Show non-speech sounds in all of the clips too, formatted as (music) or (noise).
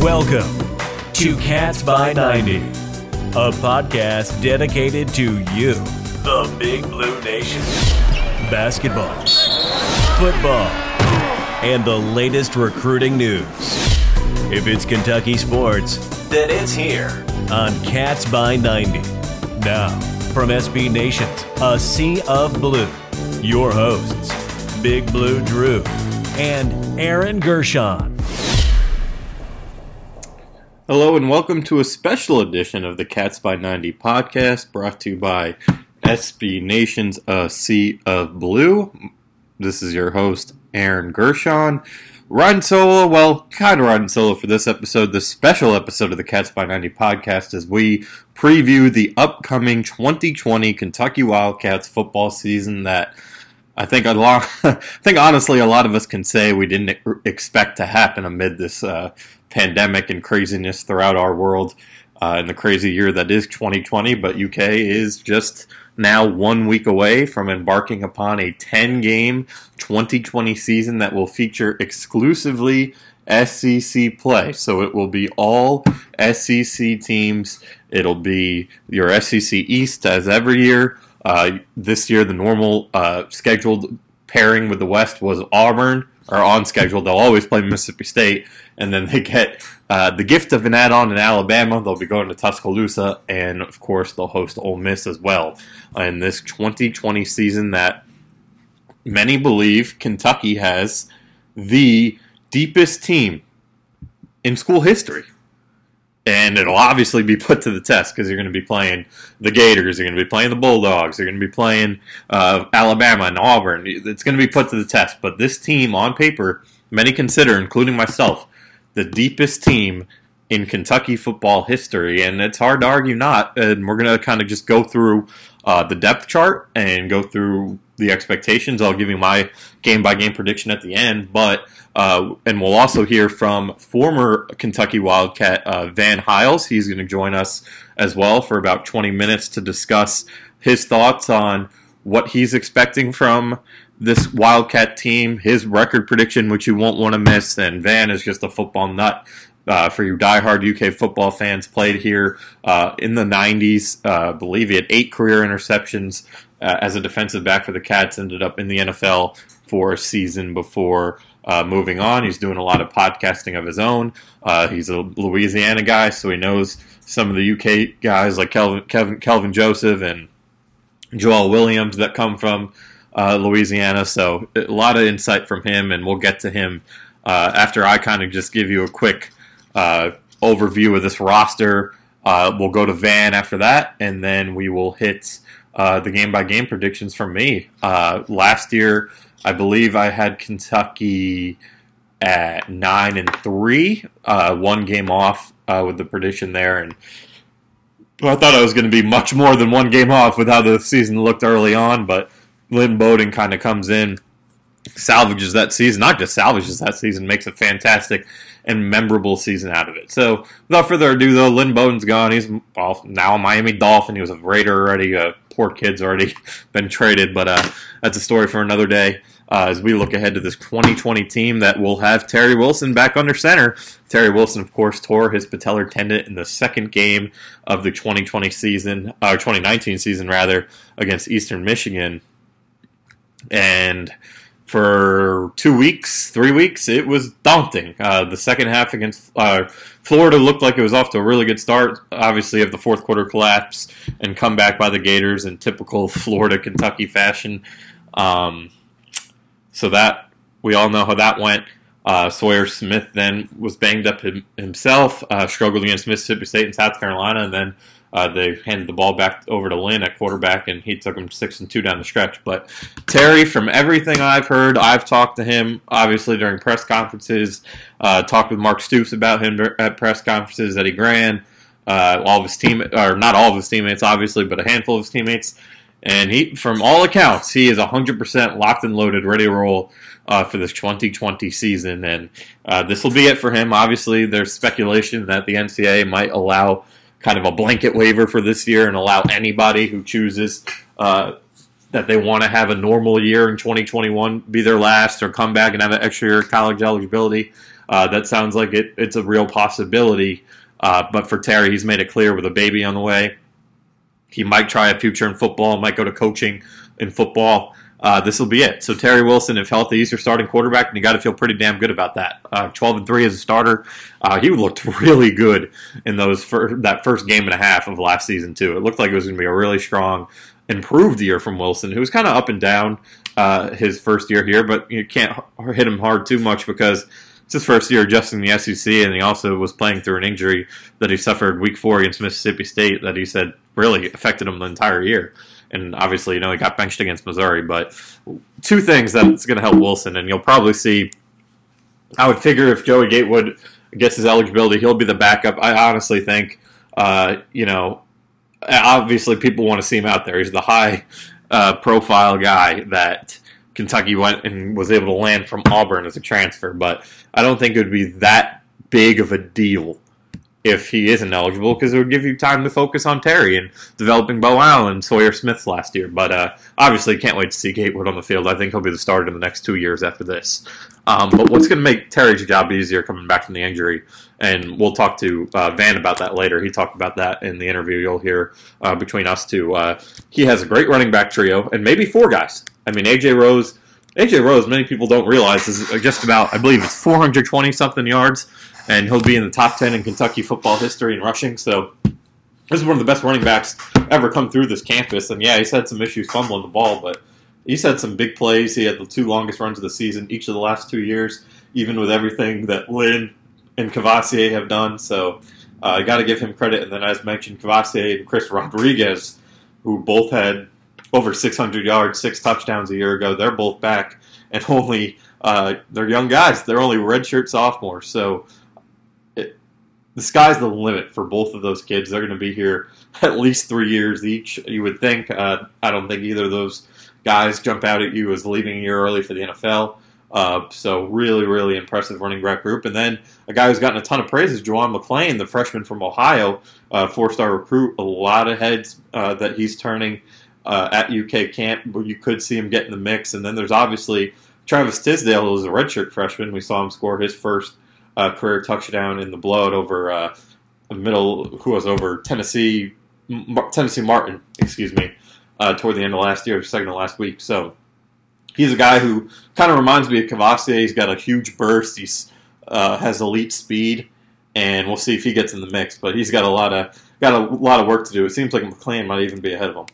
Welcome to Cats by 90, a podcast dedicated to you, the Big Blue Nation. Basketball, football, and the latest recruiting news. If it's Kentucky sports, then it's here on Cats by 90. Now, from SB Nations, a sea of blue, your hosts, Big Blue Drew and Aaron Gershon. Hello and welcome to a special edition of the Cats by 90 podcast brought to you by SB Nations A Sea of Blue. This is your host, Aaron Gershon. Riding solo, well, kind of riding solo for this episode, the special episode of the Cats by 90 podcast, as we preview the upcoming 2020 Kentucky Wildcats football season that I think a lot, (laughs) I think honestly, a lot of us can say we didn't expect to happen amid this uh, pandemic and craziness throughout our world uh, in the crazy year that is 2020. But UK is just now one week away from embarking upon a 10 game 2020 season that will feature exclusively SEC play. So it will be all SEC teams. It'll be your SEC East as every year. Uh, this year, the normal uh, scheduled pairing with the West was Auburn, or on schedule. They'll always play Mississippi State and then they get uh, the gift of an add-on in Alabama. They'll be going to Tuscaloosa, and of course, they'll host Ole Miss as well in this 2020 season that many believe Kentucky has the deepest team in school history. And it'll obviously be put to the test because you're going to be playing the Gators, you're going to be playing the Bulldogs, you're going to be playing uh, Alabama and Auburn. It's going to be put to the test. But this team, on paper, many consider, including myself, the deepest team in Kentucky football history, and it's hard to argue not. And we're going to kind of just go through uh, the depth chart and go through the expectations. I'll give you my game by game prediction at the end, but uh, and we'll also hear from former Kentucky Wildcat uh, Van Hiles. He's going to join us as well for about 20 minutes to discuss his thoughts on what he's expecting from this Wildcat team, his record prediction, which you won't want to miss. And Van is just a football nut. Uh, for you diehard UK football fans, played here uh, in the 90s. Uh, I believe he had eight career interceptions uh, as a defensive back for the Cats. Ended up in the NFL for a season before uh, moving on. He's doing a lot of podcasting of his own. Uh, he's a Louisiana guy, so he knows some of the UK guys like Kelvin, Kevin, Kelvin Joseph and Joel Williams that come from uh, Louisiana. So a lot of insight from him, and we'll get to him uh, after I kind of just give you a quick uh, overview of this roster. Uh, we'll go to Van after that, and then we will hit uh, the game by game predictions from me. Uh, last year, I believe I had Kentucky at nine and three, one game off with the prediction there, and I thought I was going to be much more than one game off with how the season looked early on, but Lynn Bowden kind of comes in, salvages that season, not just salvages that season, makes a fantastic and memorable season out of it. So, without further ado, though, Lynn Bowden's gone. He's well, now a Miami Dolphin. He was a Raider already. Uh, poor kid's already (laughs) been traded, but uh, that's a story for another day. Uh, as we look ahead to this 2020 team that will have Terry Wilson back under center. Terry Wilson, of course, tore his patellar tendon in the second game of the 2020 season, or uh, 2019 season rather, against Eastern Michigan and for two weeks, three weeks, it was daunting. Uh, the second half against uh, Florida looked like it was off to a really good start. Obviously, of the fourth quarter collapse and come back by the Gators in typical (laughs) Florida Kentucky fashion. Um, so that we all know how that went. Uh, Sawyer Smith then was banged up him, himself, uh, struggled against Mississippi State and South Carolina, and then Uh, they handed the ball back over to Lynn at quarterback, and he took them six and two down the stretch. But Terry, from everything I've heard, I've talked to him obviously during press conferences, uh, talked with Mark Stoops about him at press conferences, Eddie Gran, uh, all of his team, or not all of his teammates, obviously, but a handful of his teammates. And he, from all accounts, he is 100% locked and loaded, ready to roll uh, for this 2020 season. And uh, this will be it for him. Obviously, there's speculation that the NCAA might allow kind of a blanket waiver for this year and allow anybody who chooses uh, that they want to have a normal year in 2021 be their last or come back and have an extra year of college eligibility. Uh, that sounds like it, it's a real possibility. Uh, but for Terry, he's made it clear with a baby on the way. He might try a future in football, might go to coaching in football uh, this will be it. So Terry Wilson, if healthy, he's your starting quarterback, and you got to feel pretty damn good about that. Uh, Twelve and three as a starter, uh, he looked (laughs) really good in those fir- that first game and a half of last season too. It looked like it was going to be a really strong, improved year from Wilson, who was kind of up and down uh, his first year here, but you can't hit him hard too much because it's his first year adjusting the SEC, and he also was playing through an injury that he suffered week four against Mississippi State that he said really affected him the entire year and obviously, you know, he got benched against Missouri. But two things that's going to help Wilson, and you'll probably see. I would figure if Joey Gatewood gets his eligibility, he'll be the backup. I honestly think, uh, you know, obviously people want to see him out there. He's the high uh, profile guy that Kentucky went and was able to land from Auburn as a transfer, but I don't think it would be that big of a deal if he isn't eligible because it would give you time to focus on Terry and developing Beau Allen and Sawyer Smith last year. But uh, obviously, can't wait to see Gatewood on the field. I think he'll be the starter in the next two years after this. Um, but what's going to make Terry's job easier coming back from the injury, and we'll talk to uh, Van about that later. He talked about that in the interview you'll hear uh, between us two. Uh, he has a great running back trio and maybe four guys. I mean, AJ Rose. AJ Rose, many people don't realize, is just about, I believe it's 420 something yards and he'll be in the top 10 in Kentucky football history in rushing. So this is one of the best running backs ever come through this campus. And yeah, he's had some issues fumbling the ball, but he's had some big plays. He had the two longest runs of the season each of the last two years, even with everything that Lynn and Kavosiey have done. So uh, I got to give him credit. And then, as mentioned, Kavosiey and Chris Rodriguez, who both had over 600 yards, six touchdowns a year ago, they're both back. And (laughs) only uh, they're young guys. They're only redshirt sophomores. So the sky's the limit for both of those kids. They're going to be here at least three years each. You would think. Uh, I don't think either of those guys jump out at you as leaving a year early for the NFL. Uh, so really, really impressive running back group. And then a guy who's gotten a ton of praise is Juwan McClain, the freshman from Ohio, uh, four-star recruit. A lot of heads uh, that he's turning uh, at UK camp. You could see him get in the mix. And then there's obviously Travis Tisdale, who's a redshirt freshman. We saw him score his first uh, career touchdown in the blowout over uh, middle, who was over Tennessee, Tennessee Martin, excuse me, uh, toward the end of last year, second to last week. So he's a guy who kind of reminds me of Kavosiey. He's got a huge burst. He's uh, has elite speed, and we'll see if he gets in the mix. But he's got a lot of got a lot of work to do. It seems like McClain might even be ahead of him.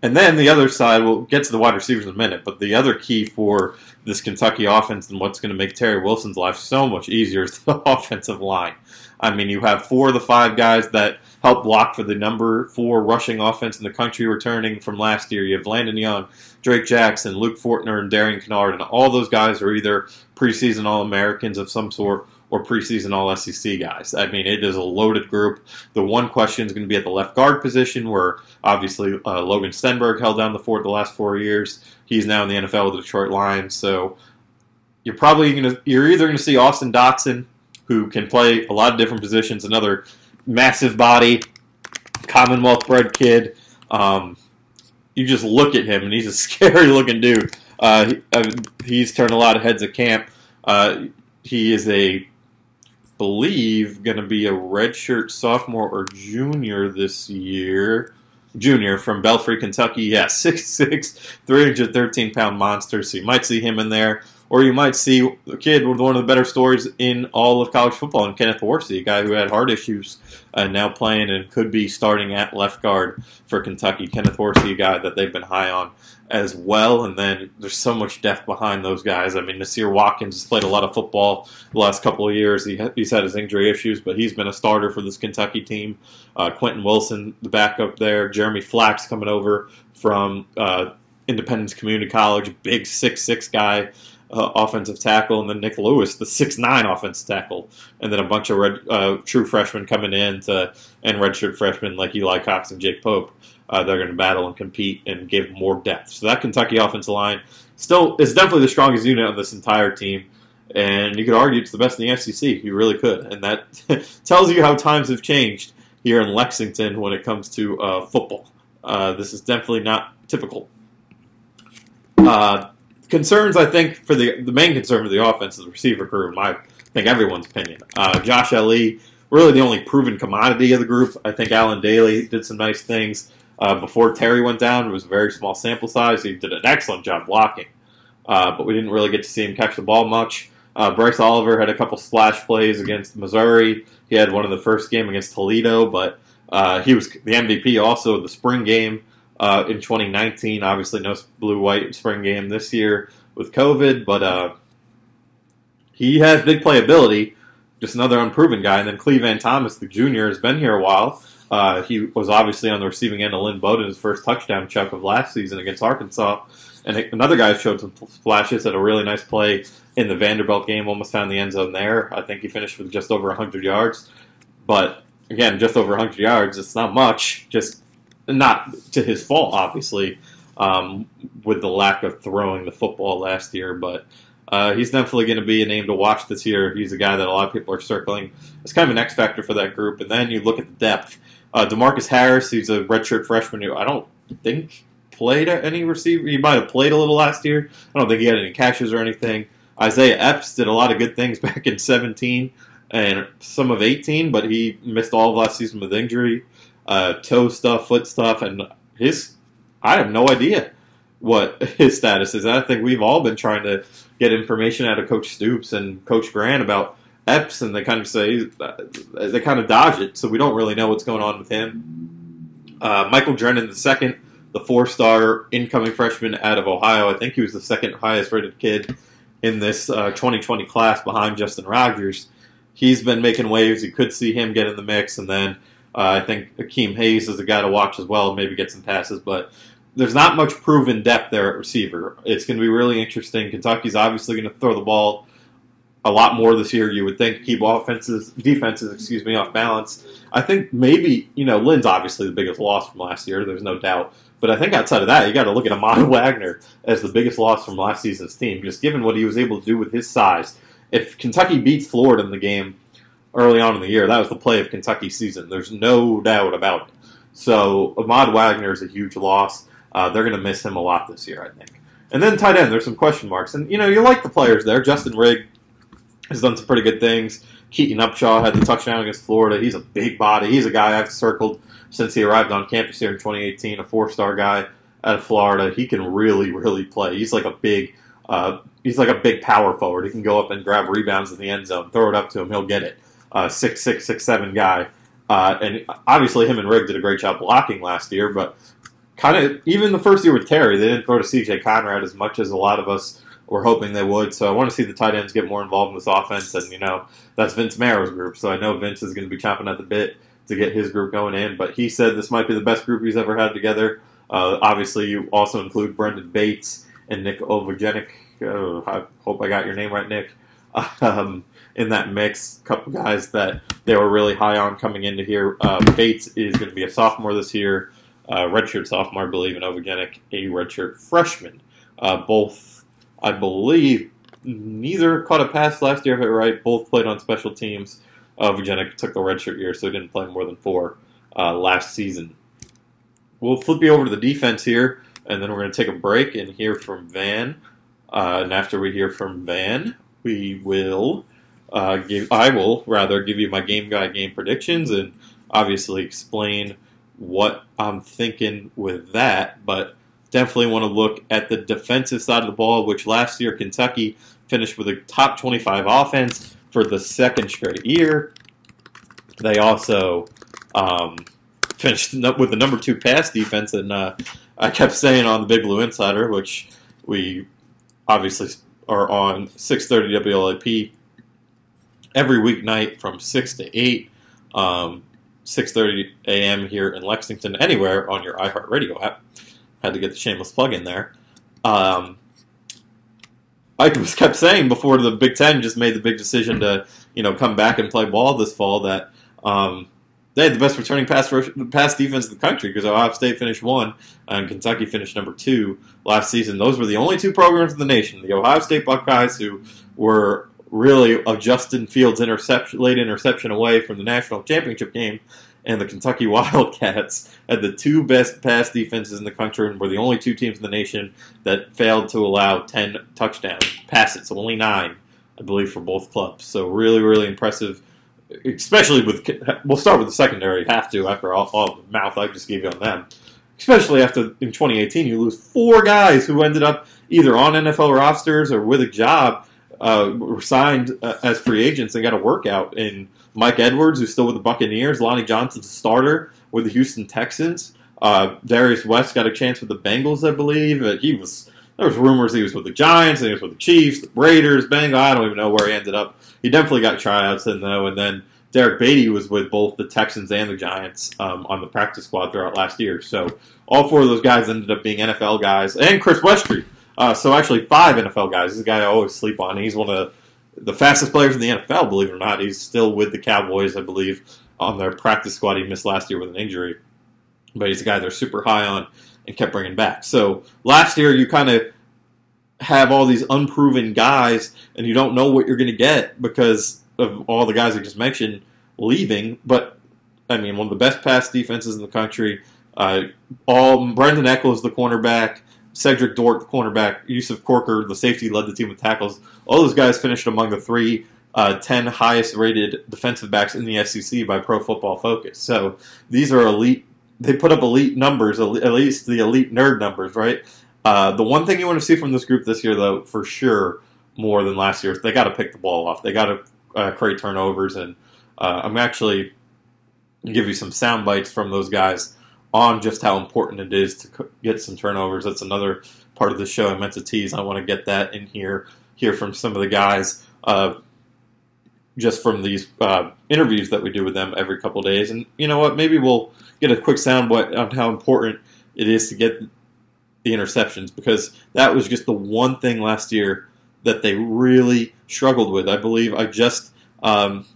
And then the other side, we'll get to the wide receivers in a minute, but the other key for this Kentucky offense and what's going to make Terry Wilson's life so much easier is the (laughs) offensive line. I mean, you have four of the five guys that help block for the number four rushing offense in the country returning from last year. You have Landon Young, Drake Jackson, Luke Fortner, and Darian Kinnard, and all those guys are either preseason All Americans of some sort or preseason All SEC guys. I mean, it is a loaded group. The one question is going to be at the left guard position, where obviously uh, Logan Stenberg held down the fort the last four years. He's now in the NFL with the Detroit Lions. So you're probably going to you're either going to see Austin Dotson, who can play a lot of different positions, another massive body, Commonwealth bred kid. Um, you just look at him, and he's a (laughs) scary looking dude. Uh, he, uh, he's turned a lot of heads at camp. Uh, he is a believe, going to be a redshirt sophomore or junior this year. Junior from Belfry, Kentucky. Yeah, (laughs) 6'6, 313 pound monster. So you might see him in there. or you might see a kid with one of the better stories in all of college football, and Kenneth Horsey, a guy who had heart issues and now playing and could be starting at left guard for Kentucky. Kenneth Horsey, a guy that they've been high on as well. And then there's so much depth behind those guys. I mean, Naasir Watkins has played a lot of football the last couple of years. He, he's had his injury issues, but he's been a starter for this Kentucky team. Uh, Quentin Wilson, the backup there. Jeremy Flax coming over from uh, Independence Community College, big six six guy. Uh, offensive tackle, and then Nick Lewis, the six nine offensive tackle, and then a bunch of red, uh, true freshmen coming in to, and redshirt freshmen like Eli Cox and Jake Pope uh, they're going to battle and compete and give more depth. So that Kentucky offensive line still is definitely the strongest unit on this entire team. And you could argue it's the best in the SEC. You really could. And that (laughs) tells you how times have changed here in Lexington when it comes to uh, football. Uh, this is definitely not typical. Uh, concerns, I think, for the the main concern for the offense is the receiver crew, my I think everyone's opinion. Uh, Josh Ali, really the only proven commodity of the group. I think Allen Dailey did some nice things. Uh, before Terry went down, it was a very small sample size. He did an excellent job blocking, uh, but we didn't really get to see him catch the ball much. Uh, Bryce Oliver had a couple splash plays against Missouri. He had one in the first game against Toledo, but uh, he was the MVP also of the spring game uh, in 2019. Obviously, no blue white spring game this year with COVID, but uh, he has big playability. Just another unproven guy. And then Clevan Thomas, the junior, has been here a while. Uh, he was obviously on the receiving end of Lynn Bowden's first touchdown chuck of last season against Arkansas. And another guy showed some flashes, at a really nice play in the Vanderbilt game, almost found the end zone there. I think he finished with just over 100 yards. But again, just over 100 yards, it's not much, just not to his fault, obviously, um, with the lack of throwing the football last year. But uh, he's definitely going to be a name to watch this year. He's a guy that a lot of people are circling. It's kind of an X factor for that group. And then you look at the depth. Uh, Demarcus Harris, he's a redshirt freshman who I don't think played any receiver. He might have played a little last year. I don't think he had any catches or anything. Isaiah Epps did a lot of good things (laughs) back in 17 and some of 18, but he missed all of last season with injury, uh, toe stuff, foot stuff, and his. I have no idea what (laughs) his status is. I think we've all been trying to get information out of Coach Stoops and Coach Grant about Epps, and they kind of say they kind of dodge it, so we don't really know what's going on with him. Uh, Michael Drennan, the second, the four-star incoming freshman out of Ohio. I think he was the second highest-rated kid in this uh, 2020 class behind Justin Rogers. He's been making waves. You could see him get in the mix, and then uh, I think Akeem Hayes is a guy to watch as well, maybe get some passes. But there's not much proven depth there at receiver. It's going to be really interesting. Kentucky's obviously going to throw the ball a lot more this year. You would think keep offenses, defenses, excuse me, off balance. I think maybe you know Lynn's obviously the biggest loss from last year. There's no doubt. But I think outside of that, you got to look at Ahmad (laughs) Wagner as the biggest loss from last season's team, just given what he was able to do with his size. If Kentucky beats Florida in the game early on in the year, that was the play of Kentucky's season. There's no doubt about it. So Ahmad Wagner is a huge loss. Uh, they're going to miss him a lot this year, I think. And then tight end, there's some question marks. And, you know, you like the players there. Justin Rigg has done some pretty good things. Keaton Upshaw had the touchdown against Florida. He's a big body. He's a guy I've circled since he arrived on campus here in 2018, a four star guy out of Florida. He can really, really play. He's like a big. Uh, he's like a big power forward. He can go up and grab rebounds in the end zone, throw it up to him, he'll get it. Uh, six six six seven guy, uh, and obviously him and Rigg did a great job blocking last year. But kind of even the first year with Terry, they didn't throw to C.J. Conrad as much as a lot of us were hoping they would. So I want to see the tight ends get more involved in this offense, and you know that's Vince Marrow's group. So I know Vince is going to be chomping at the bit to get his group going in. But he said this might be the best group he's ever had together. Uh, obviously, you also include Brendan Bates and Nick Ovogenic. Oh, I hope I got your name right, Nick. (laughs) Um, in that mix, a couple guys that they were really high on coming into here. Uh, Bates is going to be a sophomore this year, uh, redshirt sophomore, I believe, and Ovogenic a redshirt freshman. Uh, both, I believe, neither caught a pass last year, if I'm right. Both played on special teams. Uh, Virginia took the redshirt year, so he didn't play more than four uh, last season. We'll flip you over to the defense here, and then we're going to take a break and hear from Van. Uh, and after we hear from Van, we will uh, give. I will rather give you my game guy game predictions and obviously explain what I'm thinking with that. But definitely want to look at the defensive side of the ball, which last year Kentucky finished with a top 25 offense for the second straight year. They also um, finished with the number two pass defense, and uh, I kept saying on the Big Blue Insider, which we obviously are on 6:30 WLAP every weeknight from six to eight, um, 6:30 a.m. here in Lexington, anywhere on your iHeartRadio app. Had to get the shameless plug in there. Um, I was kept saying before the Big Ten just made the big decision to you know come back and play ball this fall that um, they had the best returning pass pass defense in the country because Ohio State finished one and Kentucky finished number two last season. Those were the only two programs in the nation. The Ohio State Buckeyes, who were really a Justin Fields interception, late interception away from the national championship game, and the Kentucky (laughs) Wildcats had the two best pass defenses in the country and were the only two teams in the nation that failed to allow 10 touchdown passes, only nine, I believe, for both clubs. So really, really impressive, especially with, we'll start with the secondary, have to, after all, all the mouth I just gave you on them. Especially after in 2018, you lose four guys who ended up either on NFL rosters or with a job, uh, were signed uh, as free agents and got a workout in Mike Edwards, who's still with the Buccaneers. Lonnie Johnson's a starter with the Houston Texans. Uh, Darius West got a chance with the Bengals, I believe. Uh, he was there was rumors he was with the Giants, and he was with the Chiefs, the Raiders, Bengals. I don't even know where he ended up. He definitely got tryouts in though, and then Derrick Baity was with both the Texans and the Giants um, on the practice squad throughout last year. So all four of those guys ended up being NFL guys, and Chris Westry. Uh, so actually, five NFL guys. This guy I always sleep on. He's one of the fastest players in the NFL, believe it or not. He's still with the Cowboys, I believe, on their practice squad. He missed last year with an injury, but he's a guy they're super high on and kept bringing back. So last year, you kind of have all these unproven guys, and you don't know what you're going to get because of all the guys I just mentioned leaving. But I mean, one of the best pass defenses in the country. Uh, all Brandin Echols, the cornerback. Cedric Dort, the cornerback, Yusuf Corker, the safety, led the team with tackles. All those guys finished among the three uh, 10 highest rated defensive backs in the SEC by Pro Football Focus. So these are elite. They put up elite numbers, at least the elite nerd numbers, right? Uh, the one thing you want to see from this group this year, though, for sure, more than last year, they got to pick the ball off. They got to uh, create turnovers, and uh, I'm actually give you some sound bites from those guys on just how important it is to get some turnovers. That's another part of the show I meant to tease. I want to get that in here, hear from some of the guys, uh, just from these uh, interviews that we do with them every couple days. And you know what? Maybe we'll get a quick soundbite on how important it is to get the interceptions because that was just the one thing last year that they really struggled with. I believe I just um,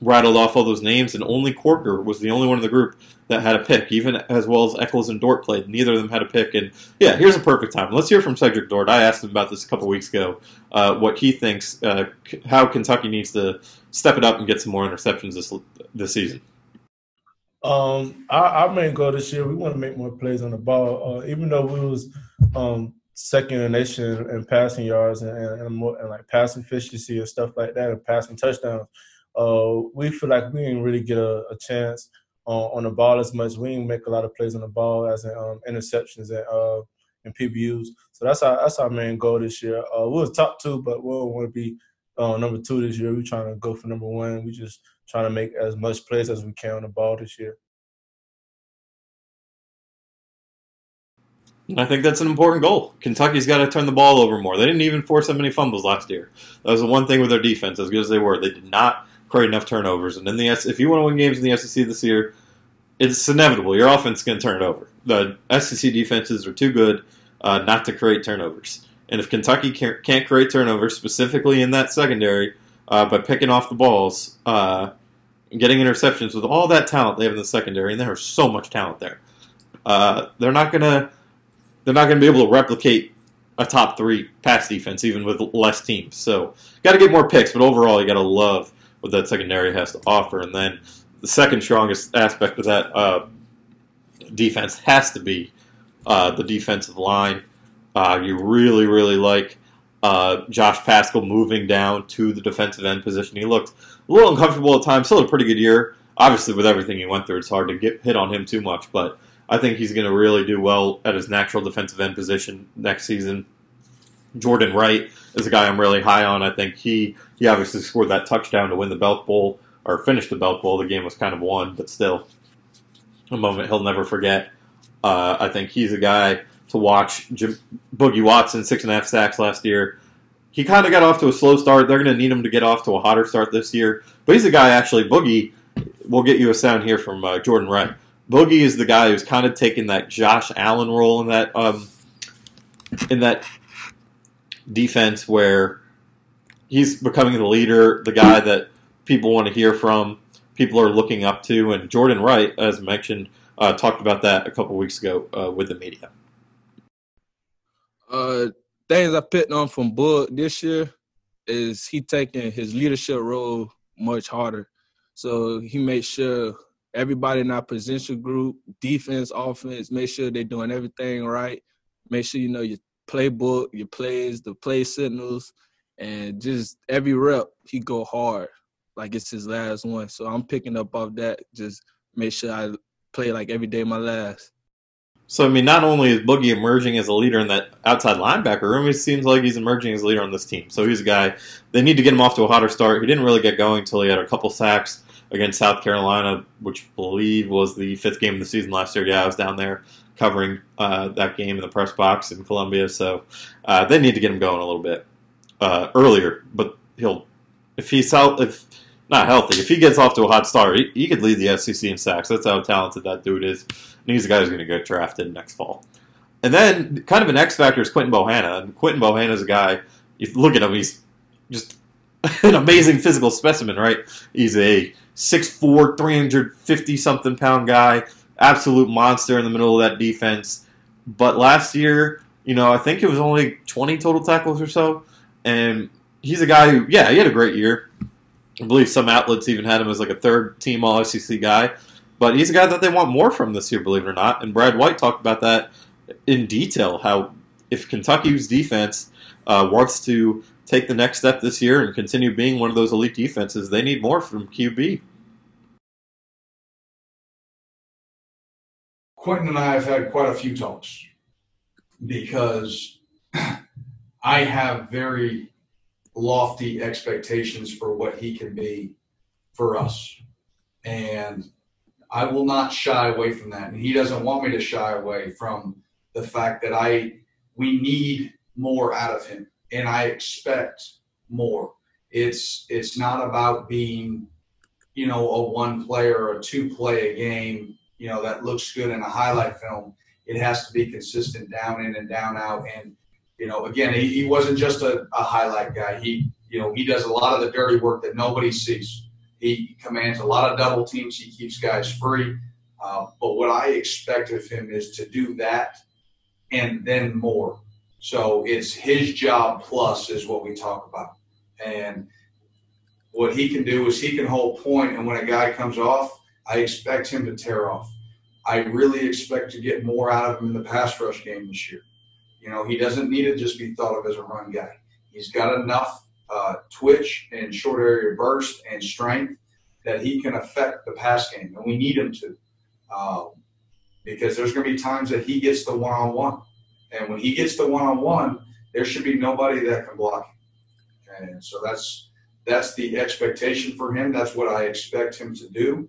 rattled off all those names, and only Corker was the only one in the group that had a pick, even as well as Echols and Dort played. Neither of them had a pick. And yeah, here's a perfect time. Let's hear from Cedric Dort. I asked him about this a couple weeks ago, uh, what he thinks, uh, how Kentucky needs to step it up and get some more interceptions this this season. Um, our, our, main goal this year, we want to make more plays on the ball. Uh, even though we was um, second in nation in passing yards and, and, and, more, and like passing efficiency and stuff like that, and passing touchdowns, uh, we feel like we didn't really get a, a chance on, on, the ball as much. We didn't make a lot of plays on the ball as in um, interceptions and uh, and PBUs. So that's our that's our main goal this year. Uh, we was top two, but we want to be uh, number two this year. We're trying to go for number one. We just trying to make as much plays as we can on the ball this year. I think that's an important goal. Kentucky's got to turn the ball over more. They didn't even force that many fumbles last year. That was the one thing with their defense, as good as they were. They did not create enough turnovers. And in the if you want to win games in the SEC this year, it's inevitable. Your offense is going to turn it over. The SEC defenses are too good uh, not to create turnovers. And if Kentucky can't, create turnovers, specifically in that secondary, uh, by picking off the balls, uh, getting interceptions with all that talent they have in the secondary, and there is so much talent there, uh, they're not gonna they're not gonna be able to replicate a top three pass defense even with less teams. So got to get more picks, but overall you got to love what that secondary has to offer. And then the second strongest aspect of that uh, defense has to be uh, the defensive line. Uh, you really, really like uh, Josh Paschal moving down to the defensive end position. He looked a little uncomfortable at times. Still had a pretty good year. Obviously, with everything he went through, it's hard to get hit on him too much. But I think he's going to really do well at his natural defensive end position next season. Jordan Wright is a guy I'm really high on. I think he he obviously scored that touchdown to win the Belk Bowl or finish the Belk Bowl. The game was kind of won, but still a moment he'll never forget. Uh, I think he's a guy to watch. Jim, Boogie Watson, six and a half sacks last year. He kind of got off to a slow start. They're going to need him to get off to a hotter start this year. But he's a guy, actually, Boogie. We'll get you a sound here from uh, Jordan Wright. Boogie is the guy who's kind of taken that Josh Allen role in that um, in that defense where he's becoming the leader, the guy that people want to hear from, people are looking up to, and Jordan Wright, as mentioned, uh, talked about that a couple weeks ago uh, with the media. Uh, things I picked on from Book this year is he taking his leadership role much harder. So he made sure everybody in our position group, defense, offense, make sure they're doing everything right. Make sure you know your playbook, your plays, the play signals, and just every rep he go hard like it's his last one. So I'm picking up off that. Just make sure I play like every day my last. So I mean, not only is Boogie emerging as a leader in that outside linebacker room, it seems like he's emerging as a leader on this team. So he's a guy they need to get him off to a hotter start. He didn't really get going until he had a couple sacks against South Carolina, which I believe was the fifth game of the season last year. Yeah, I was down there covering uh, that game in the press box in Columbia. So uh, they need to get him going a little bit uh, earlier. But he'll if he's out if not healthy. If he gets off to a hot start, he, he could lead the SEC in sacks. That's how talented that dude is. And he's the guy who's going to get drafted next fall. And then, kind of an X factor is Quinton Bohanna. And Quinton Bohanna is a guy. You look at him; he's just (laughs) an amazing physical specimen, right? He's a 6'4", 350 something pound guy, absolute monster in the middle of that defense. But last year, you know, I think it was only 20 total tackles or so. And he's a guy who, yeah, he had a great year. I believe some outlets even had him as like a third team All SEC guy. But he's a guy that they want more from this year, believe it or not. And Brad White talked about that in detail. How if Kentucky's defense uh, wants to take the next step this year and continue being one of those elite defenses, they need more from QB. Quinton and I have had quite a few talks because I have very lofty expectations for what he can be for us. And I will not shy away from that. And he doesn't want me to shy away from the fact that I we need more out of him and I expect more. It's it's not about being, you know, a one player or a two play a game, you know, that looks good in a highlight film. It has to be consistent down in and down out and you know, again, he, he wasn't just a, a highlight guy. He, you know, he does a lot of the dirty work that nobody sees. He commands a lot of double teams. He keeps guys free. Uh, but what I expect of him is to do that and then more. So it's his job plus is what we talk about. And what he can do is he can hold point, and when a guy comes off, I expect him to tear off. I really expect to get more out of him in the pass rush game this year. You know, he doesn't need to just be thought of as a run guy. He's got enough uh, twitch and short area burst and strength that he can affect the pass game, and we need him to. Um, because there's going to be times that he gets the one on one. And when he gets the one on one, there should be nobody that can block him. And so that's that's the expectation for him. That's what I expect him to do.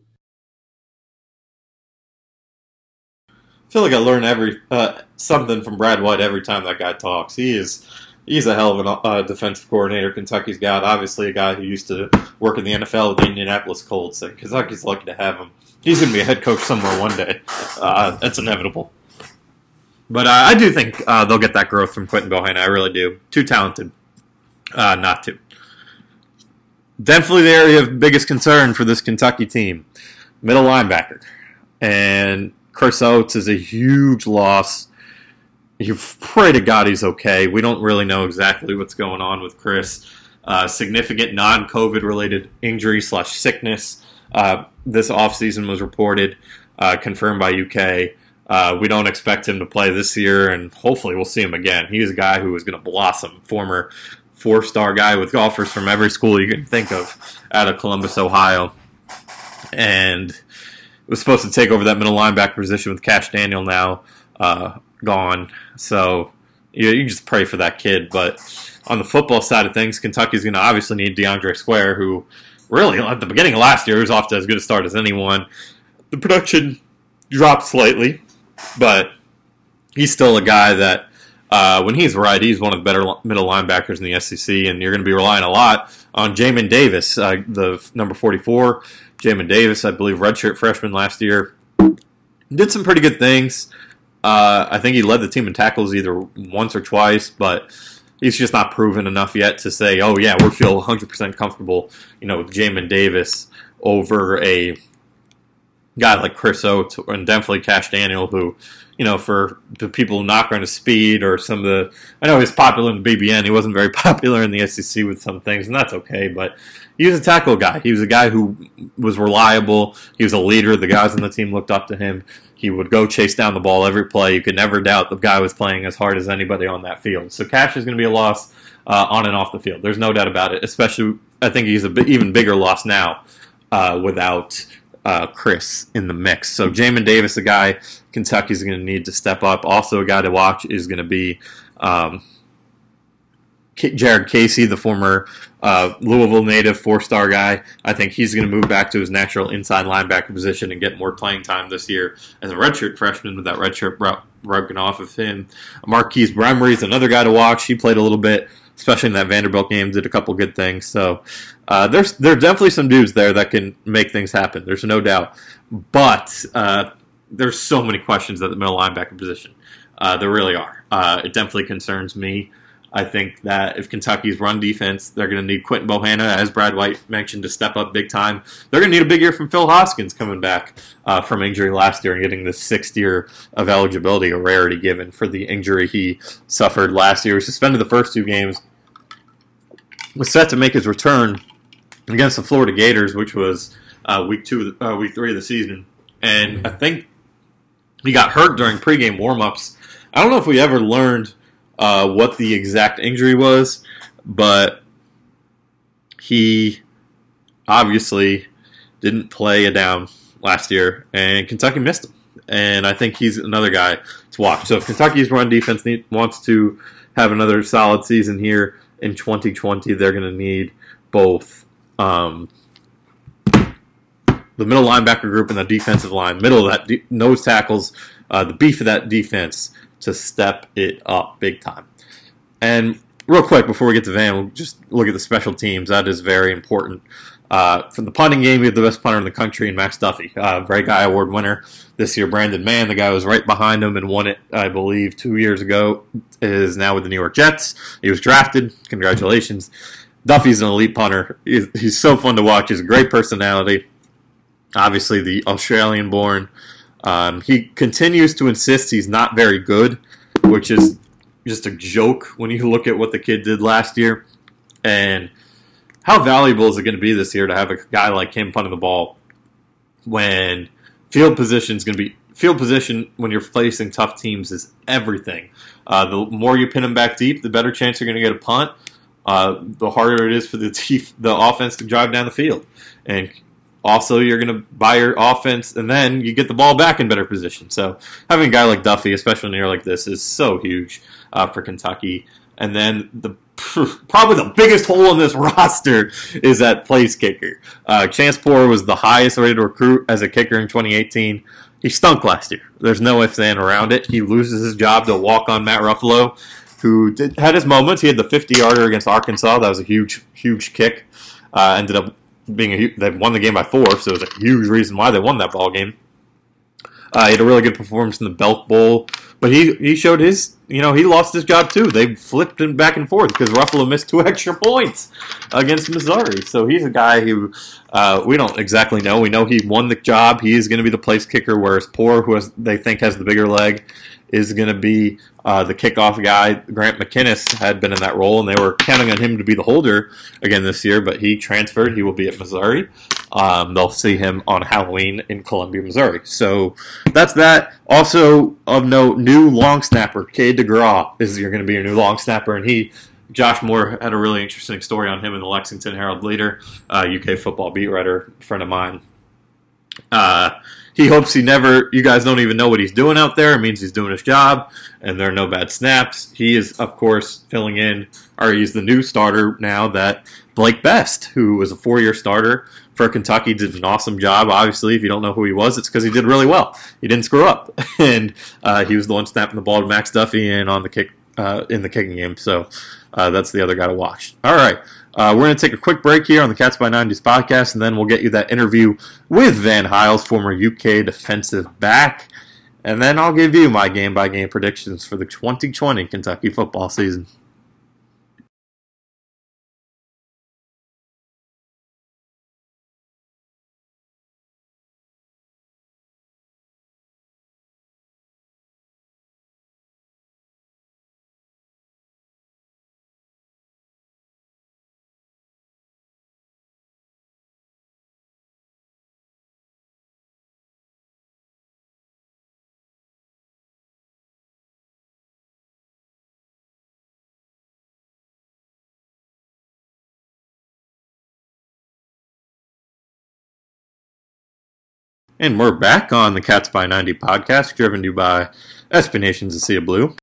Feel like I learn every uh, something from Brad White every time that guy talks. He is he's a hell of a uh, defensive coordinator. Kentucky's got obviously a guy who used to work in the NFL with the Indianapolis Colts, and Kentucky's lucky to have him. He's going to be a head coach somewhere one day. Uh, that's inevitable. But uh, I do think uh, they'll get that growth from Quinton Bohanna. I really do. Too talented, uh, not to. Definitely the area of biggest concern for this Kentucky team, middle linebacker, and Chris Oats is a huge loss. You pray to God he's okay. We don't really know exactly what's going on with Chris. Uh, significant non-COVID related injury slash sickness uh, this offseason was reported, uh, confirmed by UK. Uh, we don't expect him to play this year, and hopefully we'll see him again. He's a guy who is going to blossom. Former four-star guy with offers from every school you can think of out of Columbus, Ohio, and was supposed to take over that middle linebacker position with Kash Daniel now uh, gone. So you, you just pray for that kid. But on the football side of things, Kentucky's going to obviously need DeAndre Square, who really at the beginning of last year was off to as good a start as anyone. The production dropped slightly, but he's still a guy that uh, when he's right, he's one of the better middle linebackers in the SEC, and you're going to be relying a lot on Jamin Davis, uh, the number 44. Jamin Davis, I believe, redshirt freshman last year, did some pretty good things. Uh, I think he led the team in tackles either once or twice, but he's just not proven enough yet to say, oh, yeah, we feel 100% comfortable, you know, with Jamin Davis over a guy like Chris Oats and definitely Kash Daniel, who, you know, for the people not going to speed or some of the, I know he's popular in the BBN. He wasn't very (laughs) popular in the SEC with some things, and that's okay. But he was a tackle guy. He was a guy who was reliable. He was a leader. The guys on the team looked up to him. He would go chase down the ball every play. You could never doubt the guy was playing as hard as anybody on that field. So Kash is going to be a loss uh, on and off the field. There's no doubt about it. Especially, I think he's a bit, even bigger loss now uh, without uh, Chris in the mix. So Jamin Davis, a guy Kentucky's going to need to step up. Also, a guy to watch is going to be. Um, Jared Casey, the former uh, Louisville native, four-star guy. I think he's going to move back to his natural inside linebacker position and get more playing time this year as a redshirt freshman with that redshirt broken off of him. Marquise Brownry is another guy to watch. He played a little bit, especially in that Vanderbilt game, did a couple good things. So uh, there's there's definitely some dudes there that can make things happen. There's no doubt. But uh, there's so many questions at the middle linebacker position. Uh, there really are. Uh, it definitely concerns me. I think that if Kentucky's run defense, they're going to need Quinton Bohanna, as Brad White mentioned, to step up big time. They're going to need a big year from Phil Hoskins coming back uh, from injury last year and getting the sixth year of eligibility, a rarity given for the injury he suffered last year. He suspended the first two games, was set to make his return against the Florida Gators, which was uh, week two, uh, week three of the season, and I think he got hurt during pregame warmups. I don't know if we ever learned uh, what the exact injury was, but he obviously didn't play a down last year, and Kentucky missed him. And I think he's another guy to watch. So if Kentucky's run defense need, wants to have another solid season here in 2020, they're going to need both um, the middle linebacker group and the defensive line, middle of that de- nose tackles, uh, the beef of that defense to step it up big time. And real quick before we get to Van, we'll just look at the special teams. That is very important. Uh, for the punting game, we have the best punter in the country in Max Duffy, uh, Great Guy Award winner this year. Braden Mann, the guy who was right behind him and won it, I believe, two years ago, is now with the New York Jets. He was drafted. Congratulations. Duffy's an elite punter. He's, he's so fun to watch. He's a great personality. Obviously, the Australian born um, he continues to insist he's not very good, which is just a joke when you (laughs) look at what the kid did last year. And how valuable is it going to be this year to have a guy like him punting the ball when field position is going to be field position when you're facing tough teams is everything. Uh, the more you pin them back deep, the better chance you're going to get a punt. Uh, the harder it is for the (laughs) the offense to drive down the field. And also you're going to buy your offense and then you get the ball back in better position. So having a guy like Duffy, especially in a year like this, is so huge uh, for Kentucky. And then the probably the biggest hole in this (laughs) roster is that place kicker. Uh, Chance Poore was the highest rated recruit as a kicker in 2018. He stunk last year. There's no ifs and around it. He loses his job to walk on Matt Ruffolo, who did, had his moments. He had the 50 yarder against Arkansas. That was a huge, huge kick. Uh, ended up being a, they won the game by four, so it was a huge reason why they won that ball game. Uh, he had a really good performance in the Belk Bowl, but he he showed his you know he lost his job too. They flipped him back and forth because Ruffolo missed two (laughs) extra points against Missouri. So he's a guy who uh, we don't exactly know. We know he won the job. He is going to be the place kicker, whereas Poore, who has, they think has the bigger leg, is going to be uh, the kickoff guy. Grant McKinniss had been in that role, and they were counting on him to be the holder again this year, but he transferred. He will be at Missouri. Um, they'll see him on Halloween in Columbia, Missouri. So that's that. Also of note, new long snapper, Cade DeGraw is you're going to be your new long snapper, and he. Josh Moore had a really interesting story on him in the Lexington Herald Leader, uh, UK football beat writer, friend of mine. Uh, he hopes he never. You guys don't even know what he's doing out there. It means he's doing his job, and there are no bad snaps. He is, of course, filling in, or he's the new starter now that Blake Best, who was a four-year starter for Kentucky, did an awesome job. Obviously, if you don't know who he was, it's because he did really well. He didn't screw up, (laughs) and uh, he was the one snapping the ball to Max Duffy and on the kick uh, in the kicking game. So uh, that's the other guy to watch. All right. Uh, we're going to take a quick break here on the Cats by 90s podcast, and then we'll get you that interview with Van Hiles, former UK defensive back. And then I'll give you my game by game predictions for the 2020 Kentucky football season. And we're back on the Cats by 90 podcast, driven to you by SB Nations of Sea of Blue.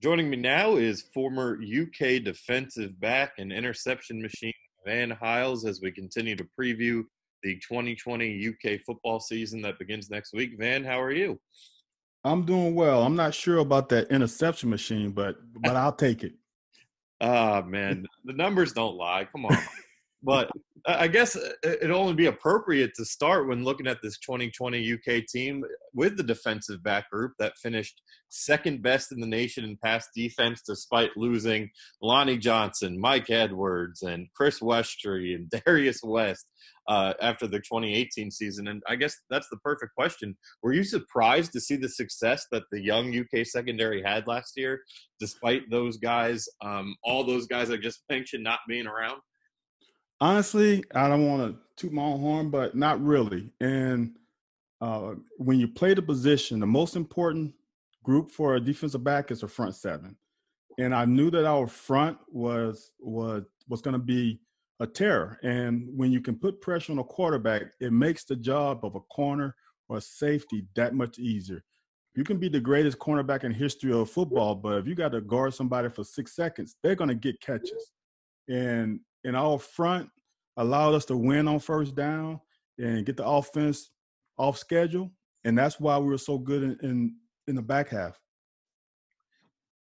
Joining me now is former UK defensive back and interception machine Van Hiles as we continue to preview the 2020 UK football season that begins next week. Van, how are you? I'm doing well. I'm not sure about that interception machine, but but I'll take it. (laughs) Ah, man, the numbers don't lie. Come on. (laughs) But I guess it'd only be appropriate to start when looking at this 2020 UK team with the defensive back group that finished second best in the nation in pass defense despite losing Lonnie Johnson, Mike Edwards, and Chris Westry and (laughs) Darius West uh, after the 2018 season. And I guess that's the perfect question. Were you surprised to see the success that the young UK secondary had last year, despite those guys, um, all those guys I just mentioned not being around? Honestly, I don't want to toot my own horn, but not really. And uh, when you play the position, the most important group for a defensive back is a front seven. And I knew that our front was was was going to be a terror. And when you can put pressure on a quarterback, it makes the job of a corner or a safety that much easier. You can be the greatest cornerback in history of football, but if you got to guard somebody for six seconds, they're going to get catches. And in our front allowed us to win on first down and get the offense off schedule. And that's why we were so good in, in, in the back half.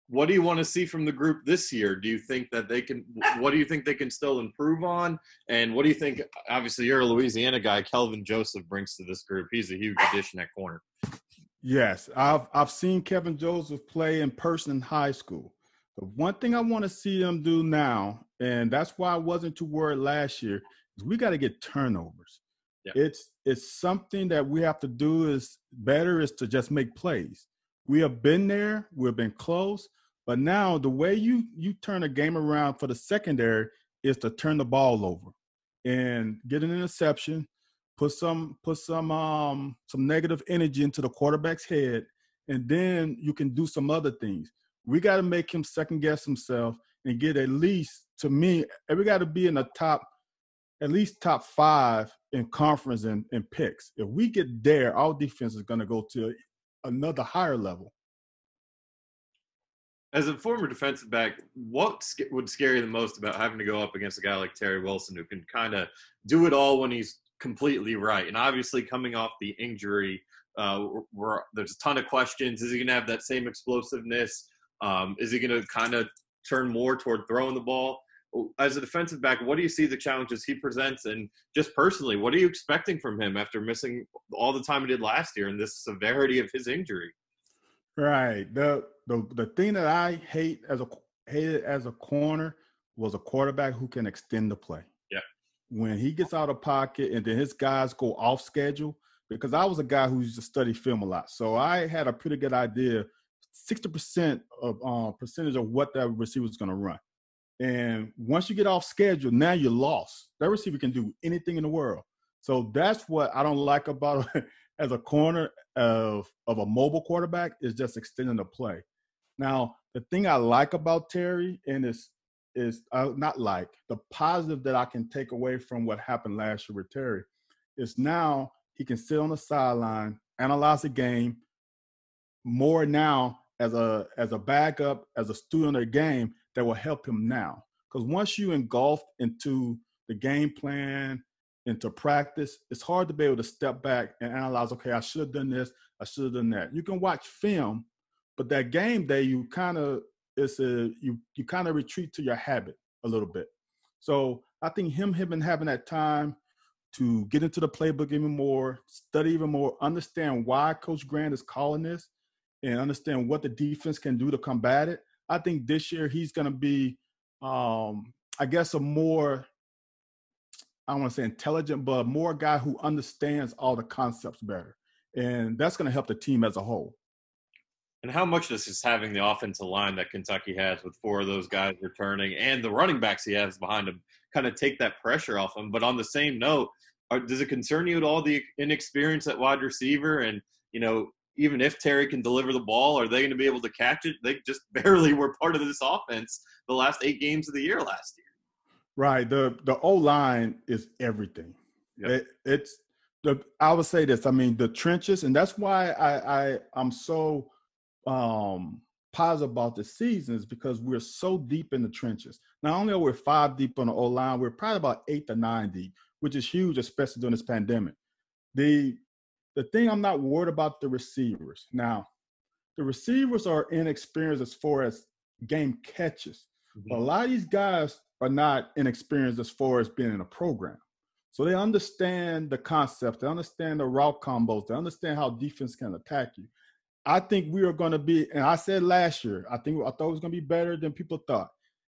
What do you want to see from the group this year? Do you think that they can? What do you think they can still improve on? And what do you think? Obviously, you're a Louisiana guy. Kelvin Joseph brings to this group. He's a huge addition at corner. Yes, I've I've seen Kevin Joseph play in person in high school. The one thing I want to see them do now and that's why I wasn't too worried last year. Is we got to get turnovers. Yeah. It's it's something that we have to do is better is to just make plays. We have been there, we've been close, but now the way you you turn a game around for the secondary is to turn the ball over and get an interception, put some put some um some negative energy into the quarterback's head, and then you can do some other things. We got to make him second guess himself and get at least to me, we got to be in the top, at least top five in conference and, and picks. If we get there, our defense is going to go to another higher level. As a former defensive back, what would scare you the most about having to go up against a guy like Terry Wilson who can kind of do it all when he's completely right? And obviously, coming off the injury, uh, there's a ton of questions. Is he going to have that same explosiveness? Um, is he going to kind of turn more toward throwing the ball. As a defensive back, what do you see the challenges he presents? And just personally, what are you expecting from him after missing all the time he did last year and this severity of his injury? Right. The the the thing that I hate as a hated as a corner was a quarterback who can extend the play. Yeah. When he gets out of pocket and then his guys go off schedule, because I was a guy who used to study film a lot. So I had a pretty good idea 60% of uh, percentage of what that receiver is going to run. And once you get off schedule, now you're lost. That receiver can do anything in the world. So that's what I don't like about (laughs) as a corner of of a mobile quarterback is just extending the play. Now, the thing I like about Terry and is is uh, not like the positive that I can take away from what happened last year with Terry is now he can sit on the sideline, analyze the game more now as a as a backup, as a student of game that will help him now. Because once you engulf into the game plan, into practice, it's hard to be able to step back and analyze, okay, I should have done this, I should have done that. You can watch film, but that game day, you kind of it's a you you kind of retreat to your habit a little bit. So I think him him and having that time to get into the playbook even more, study even more, understand why Coach Gran is calling this, and understand what the defense can do to combat it. I think this year he's going to be, um, I guess, a more I don't want to say intelligent, but more guy who understands all the concepts better, and that's going to help the team as a whole. And how much does just having the offensive line that Kentucky has with four of those guys returning and the running backs he has behind him kind of take that pressure off him? But on the same note, are, does it concern you at all the inexperience at wide receiver? And you know, even if Terry can deliver the ball, are they going to be able to catch it? They just (laughs) barely were part of this offense the last eight games of the year last year. Right. The the O line is everything. Yep. It, it's the I would say this. I mean the trenches, and that's why I, I I'm so um positive about the seasons because we're so deep in the trenches. Not only are we five deep on the O line, we're probably about eight to nine deep, which is huge, especially during this pandemic. The the thing I'm not worried about the receivers. Now, the receivers are inexperienced as far as game catches. Mm-hmm. A lot of these guys are not inexperienced as far as being in a program. So they understand the concept, they understand the route combos, they understand how defense can attack you. I think we are going to be, and I said last year, I think I thought it was going to be better than people thought.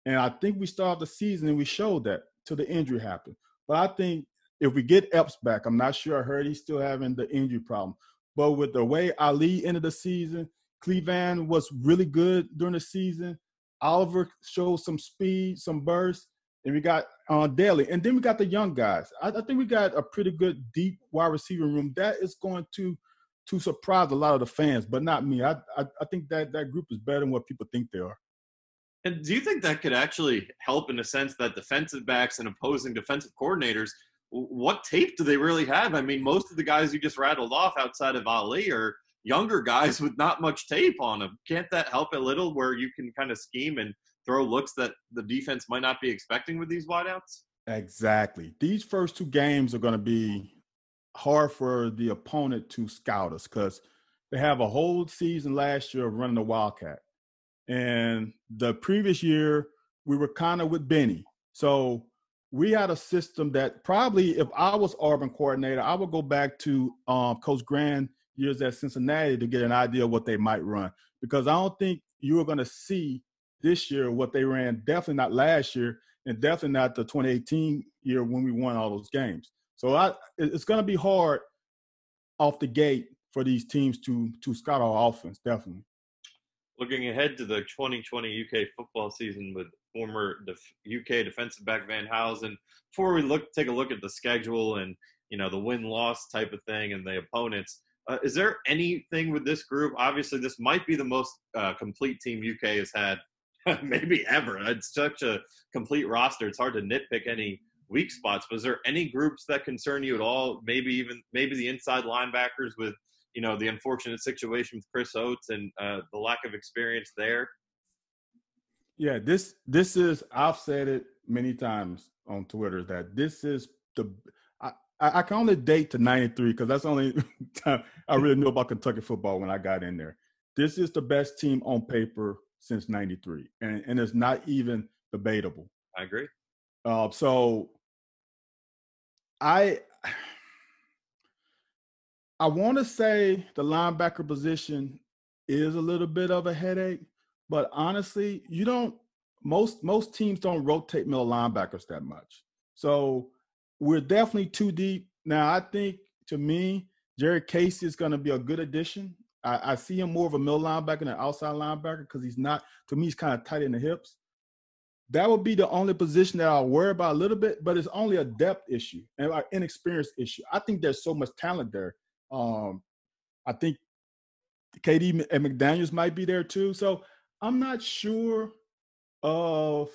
And I think we started the season and we showed that till the injury happened. But I think if we get Epps back, I'm not sure. I heard he's still having the injury problem. But with the way Ali ended the season, Clevan was really good during the season. Oliver showed some speed, some burst, and we got uh, Dailey. And then we got the young guys. I, I, think we got a pretty good deep wide receiver room. That is going to to surprise a lot of the fans, but not me. I, I, I think that that group is better than what people think they are. And do you think that could actually help in the sense that defensive backs and opposing defensive coordinators, what tape do they really have? I mean, most of the guys you just rattled off outside of Ali are younger guys (laughs) with not much tape on them. Can't that help a little where you can kind of scheme and throw looks that the defense might not be expecting with these wideouts? Exactly. These first two games are going to be hard for the opponent to scout us because they have a whole season last year of running the Wildcat. And the previous year, we were kind of with Benny. So we had a system that probably, if I was Auburn coordinator, I would go back to um, Coach Gran years at Cincinnati to get an idea of what they might run. Because I don't think you are going to see this year what they ran, definitely not last year, and definitely not the 2018 year when we won all those games. So I, it's going to be hard off the gate for these teams to to scout our offense, definitely. Looking ahead to the 2020 UK football season with former UK defensive back Van Housen, before we look take a look at the schedule and you know the win loss type of thing and the opponents, uh, is there anything with this group? Obviously, this might be the most uh, complete team UK has had, (laughs) maybe ever. It's such a complete roster. It's hard to nitpick any weak spots. But is there any groups that concern you at all? Maybe even maybe the inside linebackers with you know the unfortunate situation with Chris Oats and uh, the lack of experience there. Yeah, this this is I've said it many times on Twitter that this is the I, I can only date to 93 because that's the only (laughs) time I really knew about Kentucky football when I got in there. This is the best team on paper since 93, and, and it's not even debatable. I agree. Uh, so I I want to say the linebacker position is a little bit of a headache, but honestly, you don't most most teams don't rotate middle linebackers that much. So we're definitely too deep. Now, I think to me, Jared Casey is going to be a good addition. I, I, see him more of a middle linebacker than an outside linebacker because he's not, to me, he's kind of tight in the hips. That would be the only position that I'll worry about a little bit, but it's only a depth issue and an inexperience issue. I think there's so much talent there. Um, I think KD and McDaniels might be there too. So I'm not sure of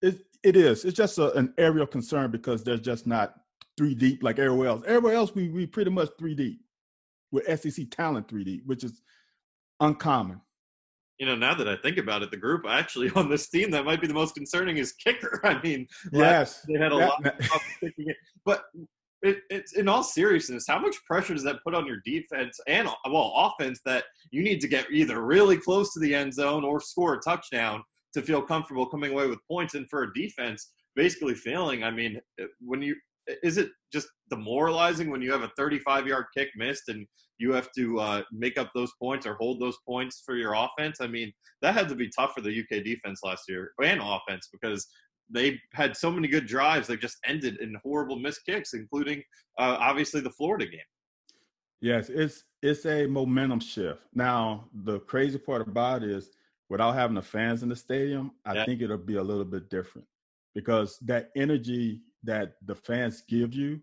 it, it is. It's just a, an aerial concern because there's just not three deep like everywhere else. Everywhere else, we we pretty much three deep with SEC talent three deep, which is uncommon. You know, now that I think about it, the group actually (laughs) on this team that might be the most concerning is kicker. (laughs) I mean, yes, they had a that, lot of (laughs) kicking it, but it, it's in all seriousness, how much pressure does that put on your defense and well offense that you need to get either really close to the end zone or score a touchdown to feel comfortable coming away with points, and for a defense basically failing. I mean, when you is it just demoralizing when you have a 35 yard kick missed and you have to uh, make up those points or hold those points for your offense? I mean, that had to be tough for the UK defense last year and offense because they had so many good drives they just ended in horrible missed kicks, including uh, obviously the Florida game. Yes, it's it's a momentum shift. Now the crazy part about it is without having the fans in the stadium, I yeah. think it'll be a little bit different because that energy that the fans give you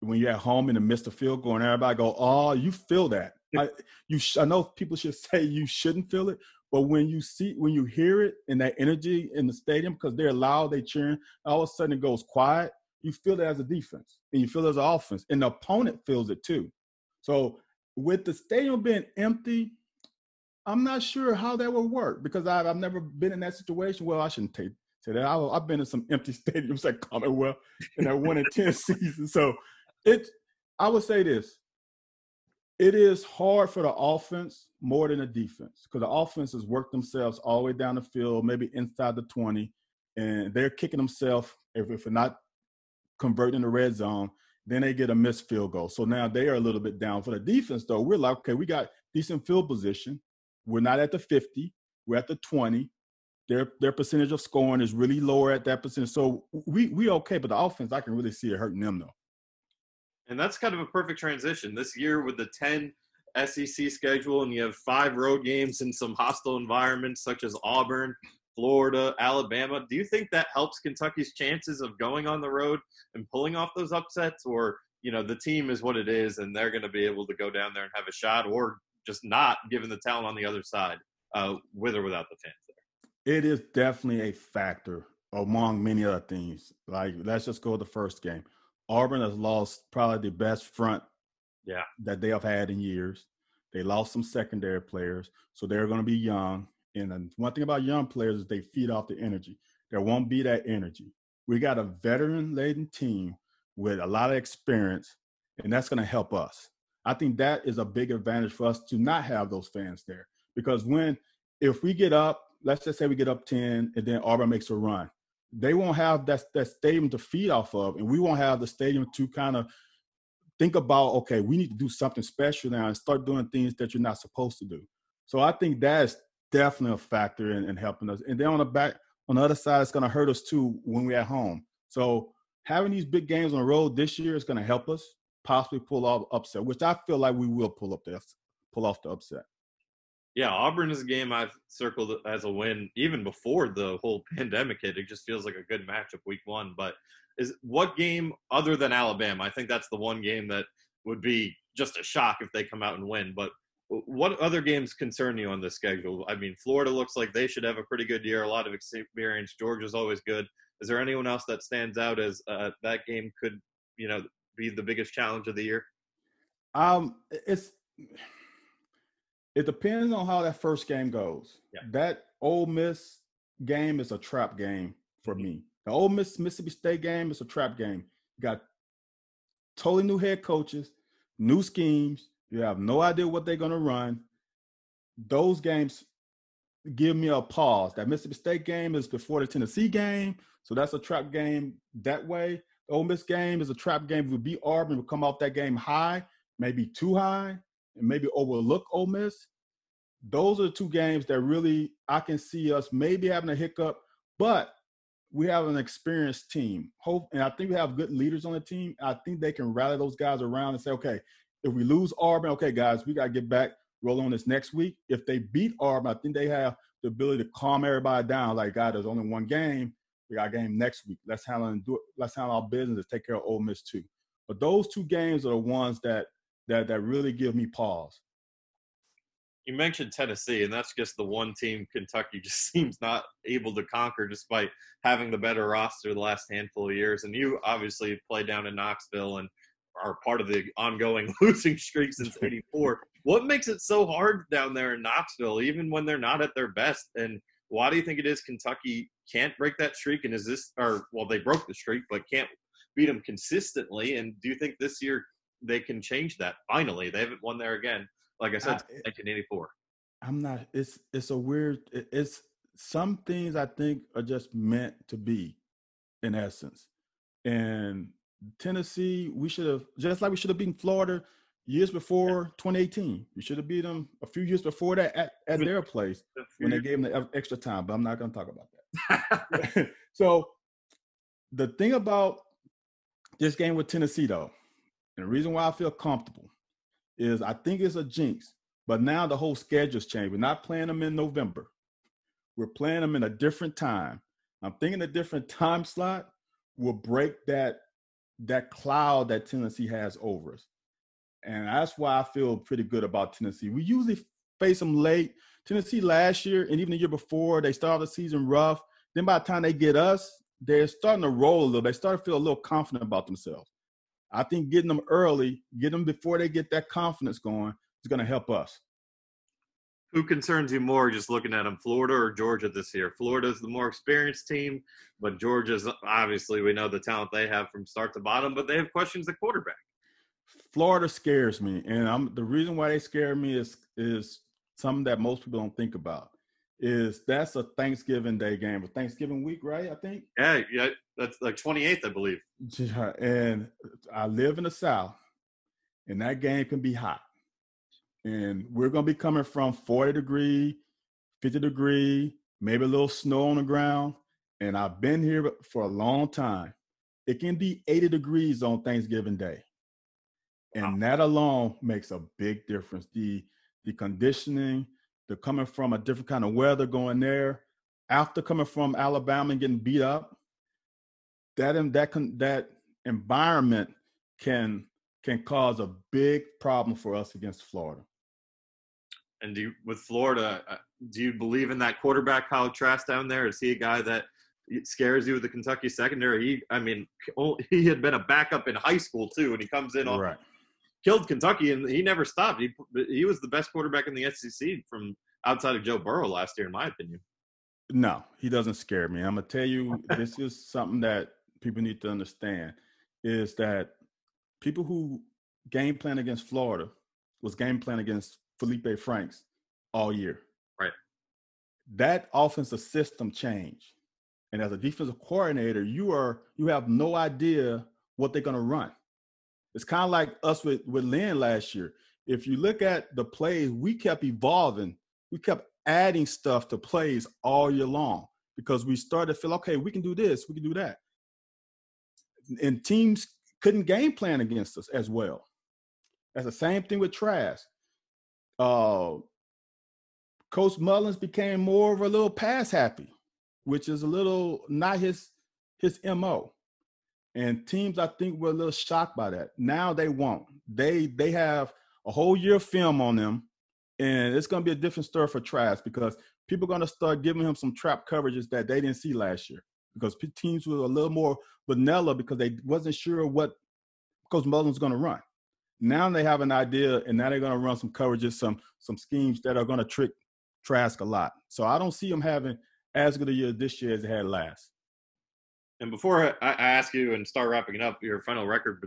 when you're at home in the midst of field goal and everybody go, oh, you feel that. I, you, sh- I know people should (laughs) say you shouldn't feel it, but when you see, when you hear it in that energy in the stadium, because they're loud, they cheering, all of a sudden it goes quiet. You feel it as a defense, and you feel it as an offense, and the opponent feels it too. So with the stadium being empty, I'm not sure how that would work because I've, I've never been in that situation. Well, I shouldn't take say that. I, have been in some empty (laughs) stadiums at Commonwealth in that one in ten (laughs) season. So it, I would say this: it is hard for the offense more than the defense because the offense has worked themselves all the way down the field, maybe inside the 20, and they're kicking themselves if, if they're not converting the red zone, then they get a missed field goal. So now they are a little bit down. For the defense, though, we're like, okay, we got decent field position. We're not at the 50, we're at the 20. Their their percentage of scoring is really lower at that percent. So we we okay, but the offense, I can really see it hurting them though. And that's kind of a perfect transition. This year with the 10 SEC schedule and you have five road games in some hostile environments such as Auburn, Florida, Alabama. Do you think that helps Kentucky's chances of going on the road and pulling off those upsets or you know the team is what it is and they're going to be able to go down there and have a shot or just not given the talent on the other side uh, with or without the fans there? It is definitely a factor among many other things. Like let's just go to the first game. Auburn has lost probably the best front yeah. that they have had in years. They lost some secondary players, so they're going to be young. And one thing about young players is they feed off the energy. There won't be that energy. We got a veteran-laden team with a lot of experience, and that's going to help us. I think that is a big advantage for us to not have those fans there because when if we get up, let's just say we get up ten, and then Auburn makes a run, they won't have that that stadium to feed off of, and we won't have the stadium to kind of think about. Okay, we need to do something special now and start doing things that you're not supposed to do. So I think that's definitely a factor in, in helping us. And then on the back, on the other side, it's going to hurt us too when we're at home. So having these big games on the road this year is going to help us possibly pull off upset, which I feel like we will pull up the pull off the upset yeah, Auburn is a game I've circled as a win even before the whole (laughs) pandemic hit. It just feels like a good matchup week one. But is what game other than Alabama? I think that's the one game that would be just a shock if they come out and win. But what other games concern you on the schedule? I mean, Florida looks like they should have a pretty good year, a lot of experience. Georgia's always good. Is there anyone else that stands out as uh, that game could, you know, be the biggest challenge of the year? Um, it's it depends on how that first game goes. Yeah. That Ole Miss game is a trap game for me. The Ole Miss Mississippi State game is a trap game. You got totally new head coaches, new schemes. You have no idea what they're going to run. Those games give me a pause. That Mississippi State game is before the Tennessee game, so that's a trap game that way. The Ole Miss game is a trap game. If we beat Auburn, we come off that game high, maybe too high and maybe overlook Ole Miss. Those are the two games that really I can see us maybe having a hiccup, but we have an experienced team. Hope, and I think we have good leaders on the team. I think they can rally those guys around and say, okay, if we lose Auburn, okay, guys, we got to get back, roll on this next week. If they beat Auburn, I think they have the ability to calm everybody down. Like, God, there's only one game. We got a game next week. Let's handle and do it. Let's handle our business and take care of Ole Miss too. But those two games are the ones that that that really give me pause. you mentioned Tennessee, and that's just the one team Kentucky (laughs) just seems not able to conquer despite having the better roster the last handful of years. And you obviously played down in Knoxville and are part of the ongoing (laughs) losing streak since 84. what makes it so hard down there in Knoxville, even when they're not at their best? And why do you think it is Kentucky can't break that streak? And is this, or well, they broke the streak, but can't beat them consistently? And do you think this year they can change that finally? They haven't won there again like I said, I, 1984. Eh I'm not. It's it's a weird. It's some things I think are just meant to be, in essence. And Tennessee, we should have just like we should have beaten Florida years before 2018. We should have beat them a few years before that at, at their place when they gave them the extra time. But I'm not going to talk about that. (laughs) (laughs) so the thing about this game with Tennessee, though, and the reason why I feel comfortable is I think it's a jinx. But now the whole schedule's changed. We're not playing them in November. We're playing them in a different time. I'm thinking a different time slot will break that that cloud that Tennessee has over us. And that's why I feel pretty good about Tennessee. We usually face them late. Tennessee last year and even the year before, they started the season rough. Then by the time they get us, they're starting to roll a little. They start to feel a little confident about themselves. I think getting them early, get them before they get that confidence going, is going to help us. Who concerns you more just looking at them, Florida or Georgia this year? Florida's the more experienced team, but Georgia's obviously we know the talent they have from start to bottom, but they have questions at quarterback. Florida scares me, and I'm the reason why they scare me is is something that most people don't think about is that's a Thanksgiving Day game, a Thanksgiving week, right? I think. Yeah, yeah, that's like 28th, I believe. Yeah, and I live in the South, and that game can be hot. And we're gonna be coming from 40 degree, 50 degree, maybe a little snow on the ground. And I've been here for a long time. It can be 80 degrees on Thanksgiving Day. And wow. that alone makes a big difference. The the conditioning, they're coming from a different kind of weather going there. After coming from Alabama and getting beat up, that that can, that environment can can cause a big problem for us against Florida. And do you, with Florida, uh, do you believe in that quarterback Kyle Trask down there? Is he a guy that scares you with the Kentucky secondary? He, I mean, he had been a backup in high school too, and he comes in on right killed Kentucky, and he never stopped. He he was the best quarterback in the SEC from outside of Joe Burrow last year, in my opinion. No, he doesn't scare me. I'm gonna tell you, (laughs) this is something that people need to understand: is that people who game plan against Florida was game plan against Felipe Franks all year. Right. That offensive system change, and as a defensive coordinator, you are you have no idea what they're gonna run. It's kind of like us with, with Lynn last year. If you look at the plays, we kept evolving. We kept adding stuff to plays all year long because we started to feel, okay, we can do this, we can do that. And teams couldn't game plan against us as well. That's the same thing with Trask. Uh, Coach Mullins became more of a little pass happy, which is a little not his his mo. And teams, I think, were a little shocked by that. Now they won't. They they have a whole year of film on them, and it's going to be a different story for Trask because people are going to start giving him some trap coverages that they didn't see last year because teams were a little more vanilla because they wasn't sure what Coach Mullins was going to run. Now they have an idea, and now they're going to run some coverages, some some schemes that are going to trick Trask a lot. So I don't see them having as good a year this year as they had last. And before I ask you and start wrapping up your final record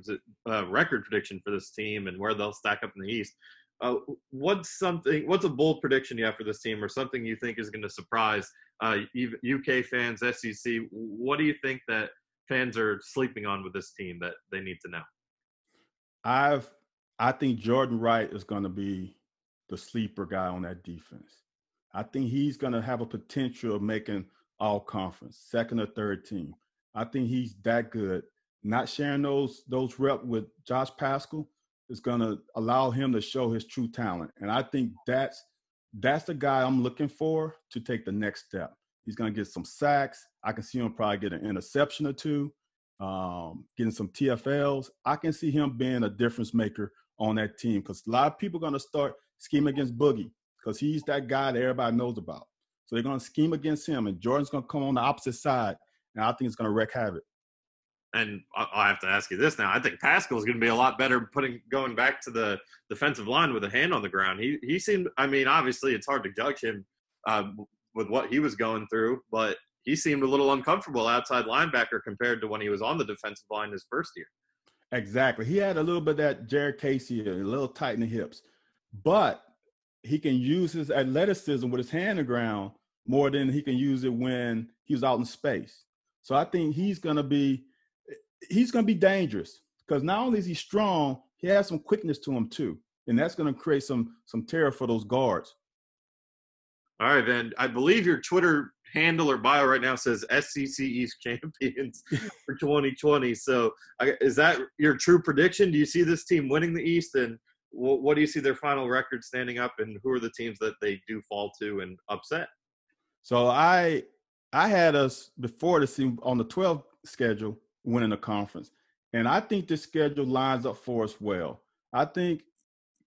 uh, record prediction for this team and where they'll stack up in the East, uh, what's something? What's a bold prediction you have for this team, or something you think is going to surprise uh, UK fans, SEC? What do you think that fans are sleeping on with this team that they need to know? I've I think Jordan Wright is going to be the sleeper guy on that defense. I think he's going to have a potential of making all conference, second or third team. I think he's that good. Not sharing those those reps with Josh Paschal is going to allow him to show his true talent, and I think that's that's the guy I'm looking for to take the next step. He's going to get some sacks. I can see him probably get an interception or two, um, getting some TFLs. I can see him being a difference maker on that team because a lot of people are going to start scheming against Boogie because he's that guy that everybody knows about. So they're going to scheme against him, and Jordan's going to come on the opposite side, and I think it's going to wreak havoc. And I have to ask you this now. I think Paschal is going to be a lot better putting going back to the defensive line with a hand on the ground. He he seemed. I mean, obviously, it's hard to judge him uh, with what he was going through, but he seemed a little uncomfortable outside linebacker compared to when he was on the defensive line his first year. Exactly. He had a little bit that Jared Casey, a little tight in the hips, but he can use his athleticism with his hand on the ground more than he can use it when he's out in space. So I think he's going to be he's going to be dangerous because not only is he strong, he has some quickness to him too, and that's going to create some some terror for those guards. All right, Van. I believe your Twitter handle or bio right now says SEC East (laughs) champions for 2020. So, is that your true prediction? Do you see this team winning the East, and what do you see their final record standing up, and who are the teams that they do fall to and upset? So I I had us before the season on the 12 schedule winning the conference. And I think the schedule lines up for us well. I think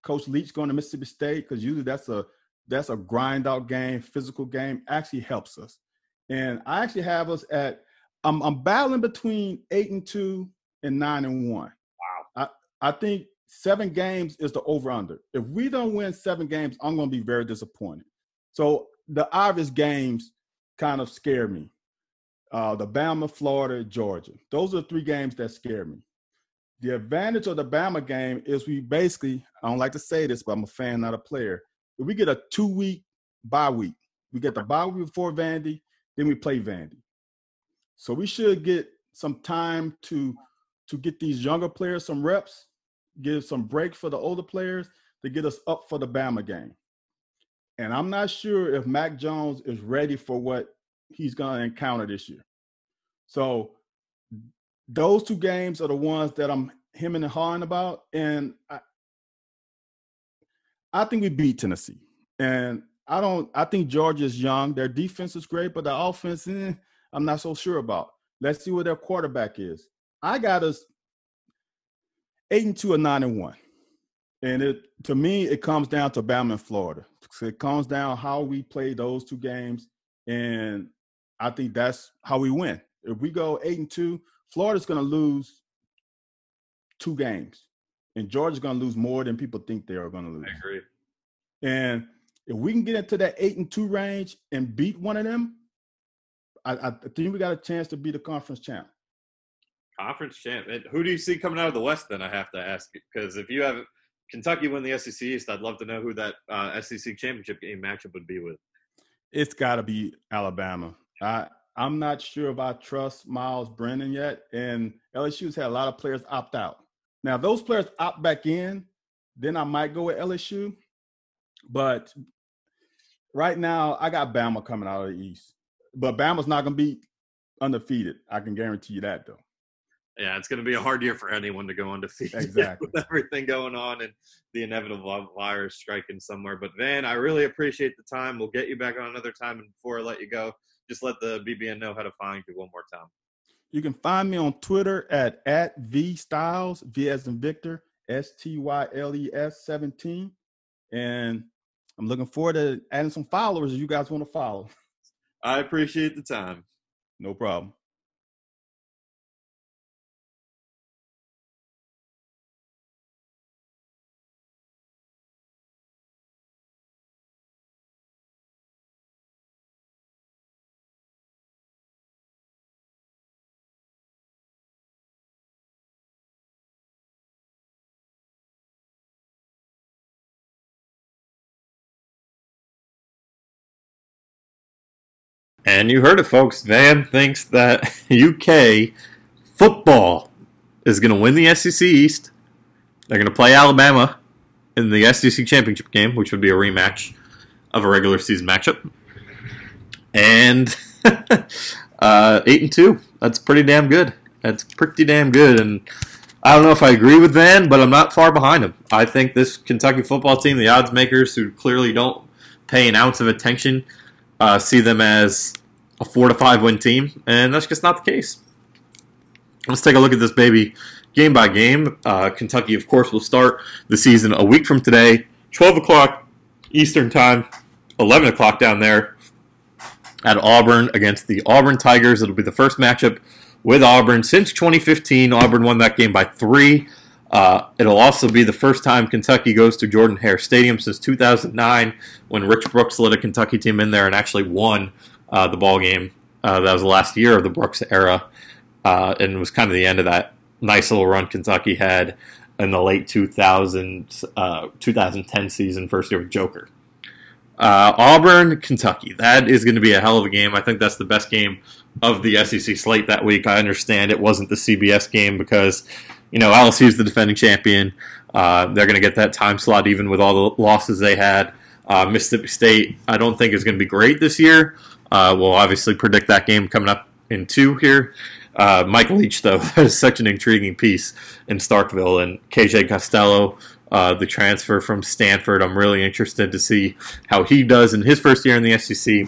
Coach Leach going to Mississippi State because usually that's a that's a grind out game, physical game, actually helps us. And I actually have us at I'm I'm battling between eight and two and nine and one. Wow. I, I think seven games is the over under. If we don't win seven games, I'm gonna be very disappointed. So the obvious games kind of scare me uh, the Bama, Florida, Georgia. Those are the three games that scare me. The advantage of the Bama game is we basically, I don't like to say this, but I'm a fan, not a player. We get a two week bye week. We get the bye week before Vandy, then we play Vandy. So we should get some time to to get these younger players some reps, give some break for the older players to get us up for the Bama game. And I'm not sure if Mac Jones is ready for what he's going to encounter this year. So those two games are the ones that I'm hemming and hawing about, and I, I think we beat Tennessee. And I don't. I think Georgia's young. Their defense is great, but the offense, eh, I'm not so sure about. Let's see what their quarterback is. I got us eight and two or nine and one, and it to me it comes down to Bama and Florida. it comes down how we play those two games, and I think that's how we win. If we go eight and two, Florida's going to lose two games, and Georgia's going to lose more than people think they are going to lose. I agree. And if we can get into that eight and two range and beat one of them, I, I think we got a chance to be the conference champ. Conference champ. And who do you see coming out of the West? Then I have to ask because if you have Kentucky win the SEC East, I'd love to know who that uh, SEC championship game matchup would be with. It's got to be Alabama. I I'm not sure if I trust Myles Brennan yet, and LSU's had a lot of players opt out. Now, if those players opt back in, then I might go with LSU. But right now, I got Bama coming out of the East. But Bama's not going to be undefeated. I can guarantee you that, though. Yeah, it's going to be a hard year for anyone to go undefeated (laughs) exactly. with everything going on and the inevitable virus striking somewhere. But Van, I really appreciate the time. We'll get you back on another time. And before I let you go, just let the BBN know how to find you one more time. You can find me on Twitter at at V Styles, V as in Victor, S T Y L E S 17. And I'm looking forward to adding some followers if you guys want to follow. I appreciate the time. No problem. And you heard it, folks. Van thinks that (laughs) UK football is going to win the SEC East. They're going to play Alabama in the SEC championship game, which would be a rematch of a regular season matchup. And (laughs) uh, eight and two. That's pretty damn good. That's pretty damn good. And I don't know if I agree with Van, but I'm not far behind him. I think this Kentucky football team, the odds makers who clearly don't pay an ounce of attention uh, see them as a four to five win team, and that's just not the case. Let's take a look at this baby game by game. Uh, Kentucky, of course, will start the season a week from today, 12 o'clock Eastern Time, 11 o'clock down there at Auburn against the Auburn Tigers. It'll be the first matchup with Auburn since 2015. Auburn won that game by three. Uh, it'll also be the first time Kentucky goes to Jordan Hare Stadium since 2009, when Rich Brooks led a Kentucky team in there and actually won uh, the ball game. Uh, that was the last year of the Brooks era, uh, and it was kind of the end of that nice little run Kentucky had in the late 2000s, uh, 2010 season, first year with Joker. Uh, Auburn, Kentucky. That is going to be a hell of a game. I think that's the best game of the SEC slate that week. I understand it wasn't the CBS game because, you know, LSU is the defending champion. Uh, they're going to get that time slot even with all the losses they had. Uh, Mississippi State, I don't think is going to be great this year. Uh, we'll obviously predict that game coming up in two here. Uh, Mike Leach, though, (laughs) is such an intriguing piece in Starkville, and KJ Costello, uh, the transfer from Stanford. I'm really interested to see how he does in his first year in the SEC.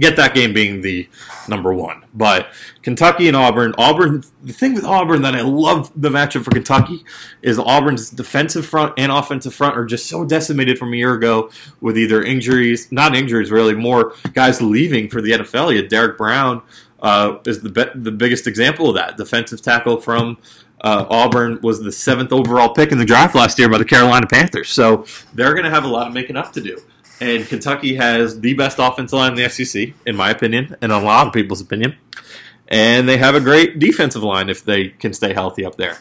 Get that game being the number one. But Kentucky and Auburn, Auburn, the thing with Auburn that I love the matchup for Kentucky is Auburn's defensive front and offensive front are just so decimated from a year ago with either injuries, not injuries really, more guys leaving for the NFL. You had Derrick Brown uh, is the be- the biggest example of that. Defensive tackle from uh, Auburn was the seventh overall pick in the draft last year by the Carolina Panthers. So they're going to have a lot of making up to do. And Kentucky has the best offensive line in the SEC, in my opinion, and a lot of people's opinion. And they have a great defensive line if they can stay healthy up there,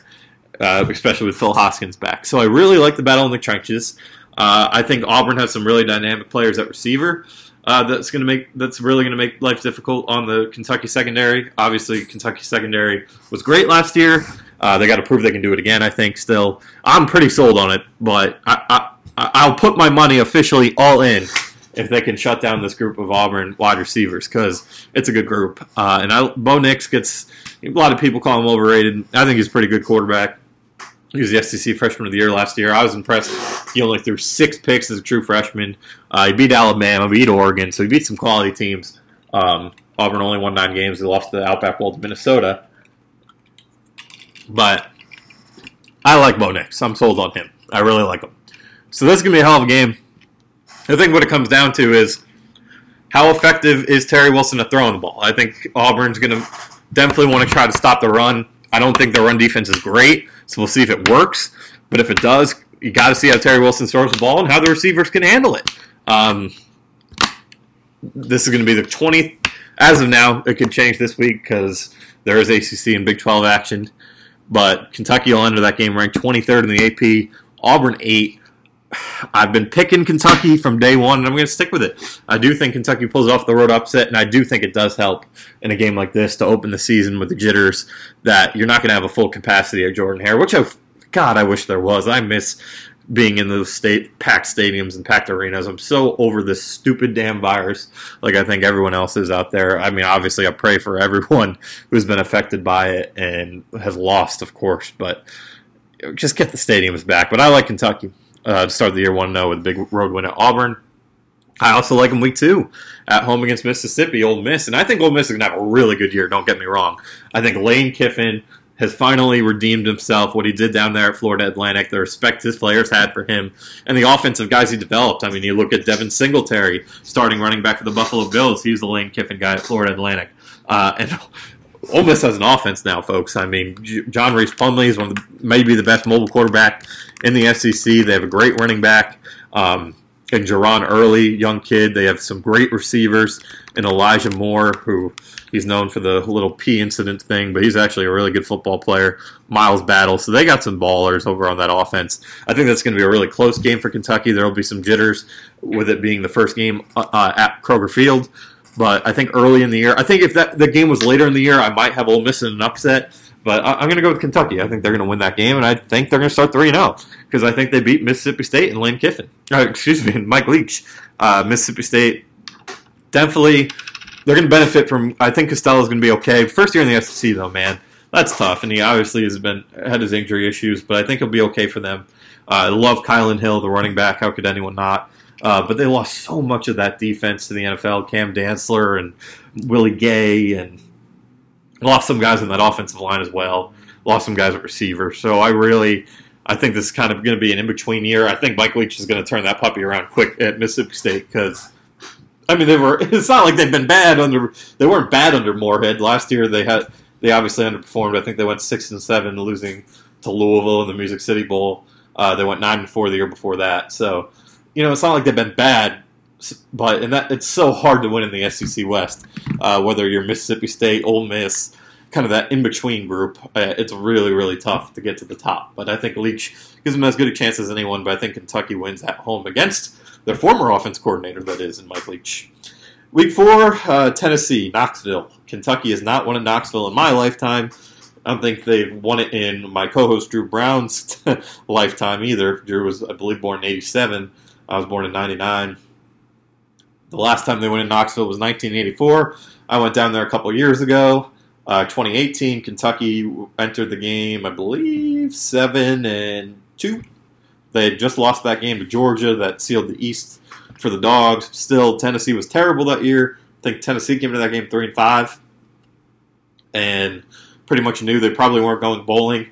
uh, especially with Phil Hoskins back. So I really like the battle in the trenches. Uh, I think Auburn has some really dynamic players at receiver. Uh, that's going to make that's really going to make life difficult on the Kentucky secondary. Obviously, Kentucky secondary was great last year. Uh, they got to prove they can do it again. I think still, I'm pretty sold on it, but I, I I'll put my money officially all in if they can shut down this group of Auburn wide receivers because it's a good group. Uh, and I, Bo Nix gets a lot of people call him overrated. I think he's a pretty good quarterback. He was the SEC Freshman of the Year last year. I was impressed. He only threw six picks as a true freshman. Uh, he beat Alabama, beat Oregon, so he beat some quality teams. Um, Auburn only won nine games. They lost the Outback Bowl to Minnesota. But I like Bo Nix. I'm sold on him. I really like him. So this is to be a hell of a game. I think what it comes down to is how effective is Terry Wilson at throwing the ball? I think Auburn's to definitely want to try to stop the run. I don't think the run defense is great, so we'll see if it works. But if it does, you got to see how Terry Wilson throws the ball and how the receivers can handle it. Um, this is going to be the 20th. As of now, it could change this week because there is ACC and Big 12 action. But Kentucky will enter that game ranked 23rd in the AP. Auburn 8. I've been picking Kentucky from day one, and I'm going to stick with it. I do think Kentucky pulls off the road upset, and I do think it does help in a game like this to open the season with the jitters that you're not going to have a full capacity of Jordan Hare, which I, God, I wish there was. I miss being in those state packed stadiums and packed arenas. I'm so over this stupid damn virus. Like I think everyone else is out there. I mean, obviously, I pray for (laughs) everyone who's been affected by it and has lost, of course. But just get the stadiums back. But I like Kentucky uh, to start the year one 0 with a big road win at Auburn. I also like them week two at home against Mississippi, Ole Miss, and I think Ole Miss is gonna have a really good year. Don't get me wrong. I think Lane Kiffin has finally redeemed himself. What he did down there at Florida Atlantic, the respect his players had for him, and the offensive guys he developed. I mean, you look at Devin Singletary, starting running back for the Buffalo Bills. He's the Lane Kiffin guy at Florida Atlantic, uh, and Ole Miss has an offense now, folks. I mean, John Rhys Plumlee is one of the, maybe the best mobile quarterback in the SEC. They have a great running back. Um, and Jerrion Ealy, young kid. They have some great receivers, and Elijah Moore, who he's known for the little P incident thing, but he's actually a really good football player. Miles Battle, so they got some ballers over on that offense. I think that's going to be a really close game for Kentucky. There will be some jitters with it being the first game uh, at Kroger Field, but I think early in the year, I think if that the game was later in the year, I might have Ole Miss in an upset. But I, am going to go with Kentucky. I think they're going to win that game, and I think they're going to start 3 0 because I think they beat Mississippi State and Lane Kiffin. Uh, excuse me, (laughs) Mike Leach. Uh, Mississippi State definitely, they're going to benefit from, I think Costello's going to be okay. First year in the SEC, though, man. That's tough, and he obviously has been had his injury issues, but I think he'll be okay for them. Uh, I love Kylan Hill, the running back. How could anyone not? Uh, but they lost so much of that defense to the NFL. Cam Dantzler and Willie Gay and Lost some guys in that offensive line as well. Lost some guys at receiver. So I really, I think this is kind of going to be an in between year. I think Mike Leach is going to turn that puppy around quick at Mississippi State because. I mean, they were. (laughs) It's not like they've been bad under. They weren't bad under Moorhead last year. They had. They obviously underperformed. I think they went six and seven, losing to Louisville in the Music City Bowl. Uh, they went nine and four the year before that. So, you know, it's not like they've been bad, but and that it's so hard to win in the SEC West. Uh, whether you're Mississippi State, Ole Miss, kind of that in between group, uh, it's really really tough to get to the top. But I think Leach gives them as good a chance as anyone. But I think Kentucky wins at home against their former offense coordinator, that is, in Mike Leach. Week four, uh, Tennessee, Knoxville. Kentucky has not won in Knoxville in my lifetime. I don't think they've won it in my co-host Drew Brown's (laughs) lifetime either. Drew was, I believe, born in '87. I was born in '99. The last time they went in Knoxville was 1984. I went down there a couple years ago. Uh, 2018, Kentucky entered the game, I believe, seven and two. They had just lost that game to Georgia that sealed the East for the Dogs. Still, Tennessee was terrible that year. I think Tennessee came into that game three and five, and pretty much knew they probably weren't going bowling.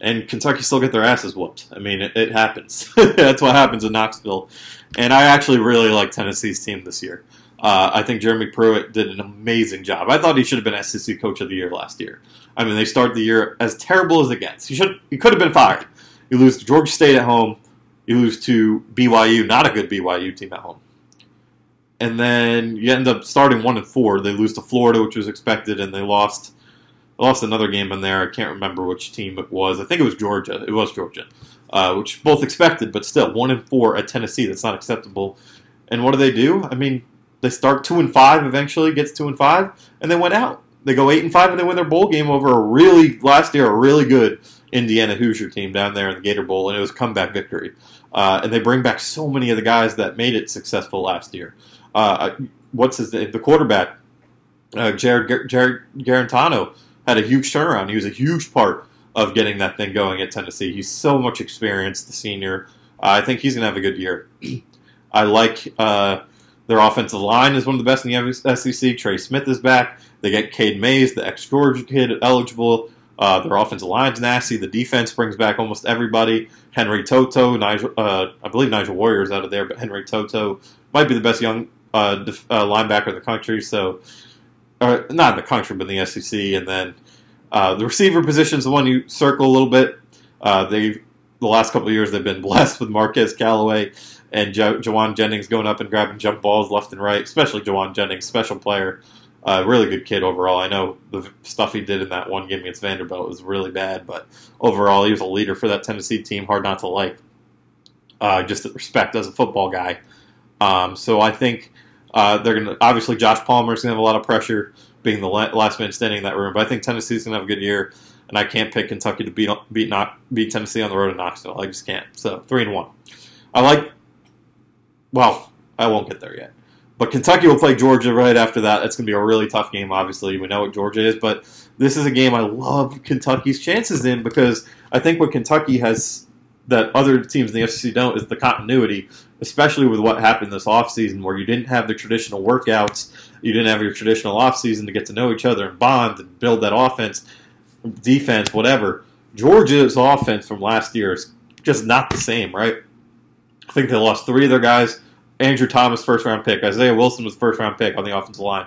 And Kentucky still get their asses whooped. I mean, it, it happens. (laughs) That's what happens in Knoxville. And I actually really like Tennessee's team this year. Uh, I think Jeremy Pruitt did an amazing job. I thought he should have been SEC Coach of the Year last year. I mean, they started the year as terrible as it gets. He should, he could have been fired. You lose to Georgia State at home. You lose to BYU, not a good BYU team at home. And then you end up starting one and four. They lose to Florida, which was expected, and they lost lost another game in there. I can't remember which team it was. I think it was Georgia. It was Georgia, uh, which both expected, but still one and four at Tennessee. That's not acceptable. And what do they do? I mean, they start two and five. Eventually, gets two and five, and they went out. They go eight and five, and they win their bowl game over a really last year a really good Indiana Hoosier team down there in the Gator Bowl, and it was a comeback victory. Uh, and they bring back so many of the guys that made it successful last year. Uh, what's his name? The quarterback, uh, Jared, Jarrett Guarantano, had a huge turnaround. He was a huge part of getting that thing going at Tennessee. He's so much experience, the senior. Uh, I think he's going to have a good year. I like uh, their offensive line is one of the best in the SEC. Trey Smith is back. They get Cade Mays, the ex Georgia kid, eligible. Uh, their offensive line's nasty. The defense brings back almost everybody. Henry Toto, Nigel, uh, I believe Nigel Warrior's out of there, but Henry Toto might be the best young uh, def- linebacker in the country. So, uh, not in the country, but in the SEC. And then uh, the receiver position is the one you circle a little bit. they the last couple of years they've been (laughs) blessed with Marquez Callaway and jo- Jauan Jennings going up and grabbing jump balls left and right, especially Jauan Jennings, special player. Uh, really good kid overall. I know the stuff he did in that one game against Vanderbilt was really bad, but overall he was a leader for that Tennessee team. Hard not to like. Uh, just respect as a football guy. Um, so I think uh, they're going to obviously Josh Palmer is going to have a lot of pressure being the last man standing in that room. But I think Tennessee's going to have a good year, and I can't pick Kentucky to beat beat not beat Tennessee on the road in Knoxville. I just can't. So three and one. I like. Well, I won't get there yet. But Kentucky will play Georgia right after that. It's going to be a really tough game, obviously. We know what Georgia is, but this is a game I love Kentucky's chances in because I think what Kentucky has that other teams in the SEC don't is the continuity, especially with what happened this offseason where you didn't have the traditional workouts, you didn't have your traditional offseason to get to know each other and bond and build that offense, defense, whatever. Georgia's offense from last year is just not the same, right? I think they lost three of their guys Andrew Thomas, first round pick. Isaiah Wilson was first round pick on the offensive line.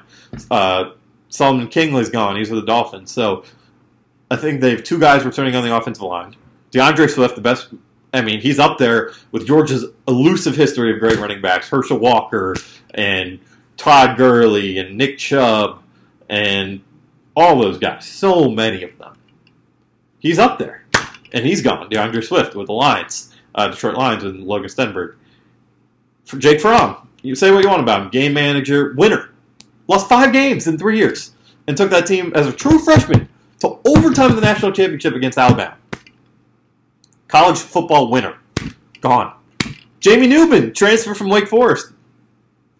Uh, Solomon Kindley's gone. He's with the Dolphins. So I think they have two guys returning on the offensive line. D'Andre Swift, the best. I mean, he's up there with Georgia's elusive history of great running backs. Herschel Walker and Todd Gurley and Nick Chubb and all those guys. So many of them. He's up there. And he's gone. D'Andre Swift with the Lions, uh, Detroit Lions with Logan Stenberg. For Jake Fromm, you say what you want about him. Game manager, winner. Lost five games in three years and took that team as a true freshman to overtime of the national championship against Alabama. College football winner. Gone. Jamie Newman, transfer from Wake Forest.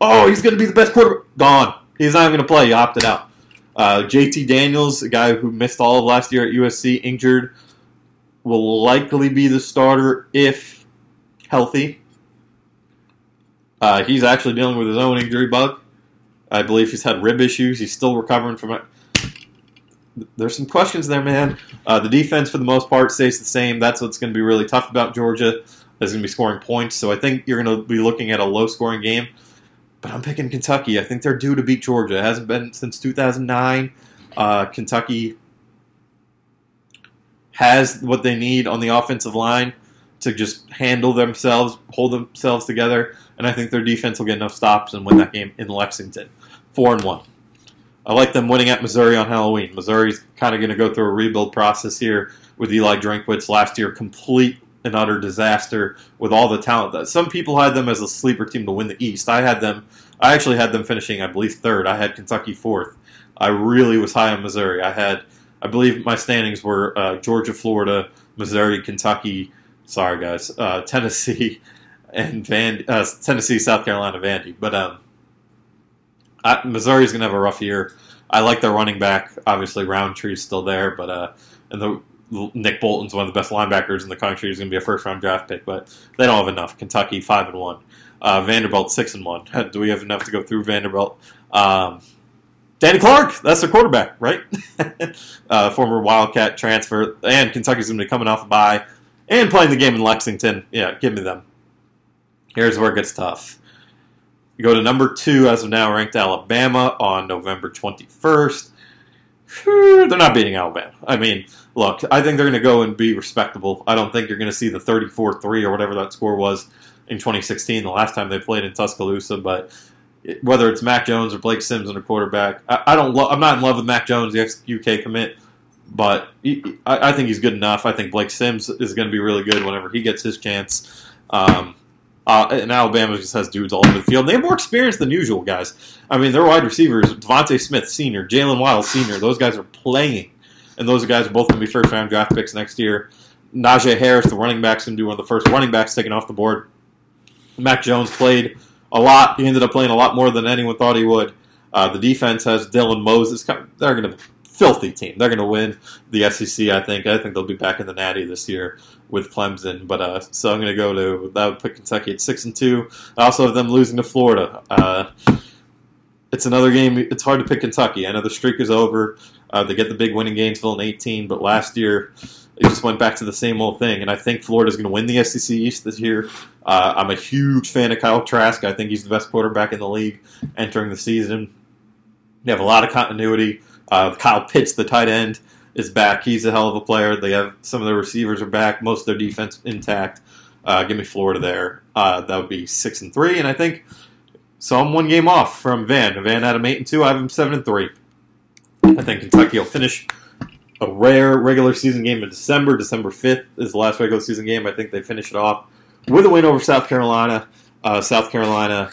Oh, he's going to be the best quarterback. Gone. He's not even going to play. He opted out. Uh, JT Daniels, a guy who missed all of last year at USC, injured, will likely be the starter if healthy. Uh, he's actually dealing with his own injury bug. I believe he's had rib issues. He's still recovering from it. There's some questions there, man. Uh, the defense, for the most part, stays the same. That's what's going to be really tough about Georgia. Is going to be scoring points. So I think you're going to be looking at a low scoring game. But I'm picking Kentucky. I think they're due to beat Georgia. It hasn't been since 2009. Uh, Kentucky has what they need on the offensive line to just handle themselves, hold themselves together, and I think their defense will get enough stops and win that game in Lexington. Four and one. I like them winning at Missouri on Halloween. Missouri's kind of going to go through a rebuild process here with Eli Drinkwitz last year, complete and utter disaster with all the talent that some people had them as a sleeper team to win the East. I had them. I actually had them finishing, I believe, third. I had Kentucky fourth. I really was high on Missouri. I had, I believe, my standings were uh, Georgia, Florida, Missouri, Kentucky. Sorry, guys, uh, Tennessee, (laughs) and Van, uh, Tennessee, South Carolina, Vandy. But um, I, Missouri's gonna have a rough year. I like their running back. Obviously, Rountree's still there, but uh, and the Nick Bolton's one of the best linebackers in the country. He's going to be a first round draft pick, but they don't have enough. Kentucky five and one, uh, Vanderbilt six and one. (laughs) Do we have enough to go through Vanderbilt? Um, Danny Clark, that's their quarterback, right? (laughs) uh, former Wildcat transfer, and Kentucky's going to be coming off a bye and playing the game in Lexington. Yeah, give me them. Here's where it gets tough. You go to number two as of now, ranked Alabama on November 21st. They're not beating Alabama. I mean, look, I think they're going to go and be respectable. I don't think you're going to see the 34 3 or whatever that score was in 2016, the last time they played in Tuscaloosa. But whether it's Mac Jones or Blake Sims on a quarterback, I, I don't. Lo- I'm not in love with Mac Jones, the ex UK commit, but he, I, I, think he's good enough. I think Blake Sims is going to be really good whenever he gets his chance. Um, uh, and Alabama just has dudes all over the field. They have more experience than usual, guys. I mean, their wide receivers, DeVonta Smith Sr., Jaylen Waddle Sr., those guys are playing. And those guys are both going to be first round draft picks next year. Najee Harris, the running back, is going to be one of the first running backs taken off the board. Mac Jones played a lot. He ended up playing a lot more than anyone thought he would. Uh, the defense has Dylan Moses. They're going to filthy team. They're going to win the SEC. I think. I think they'll be back in the Natty this year with Clemson. But uh, so I'm going to go to that would put Kentucky at six and two. I also have them losing to Florida. Uh, it's another game. It's hard to pick Kentucky. I know the streak is over. Uh, they get the big win in Gainesville in 18, but last year it just went back to the same old thing. And I think Florida's going to win the SEC East this year. Uh, I'm a huge fan of Kyle Trask. I think he's the best quarterback in the league entering the season. They have a lot of continuity. Uh, Kyle Pitts, the tight end, is back. He's a hell of a player. They have some of their receivers are back. Most of their defense intact. Uh, give me Florida there. Uh, that would be six and three, and I think so. I'm one game off from Van. Van had him eight and two. I have him seven and three. I think Kentucky will finish a rare regular season game in December. December fifth is the last regular season game. I think they finish it off with a win over South Carolina. Uh, South Carolina,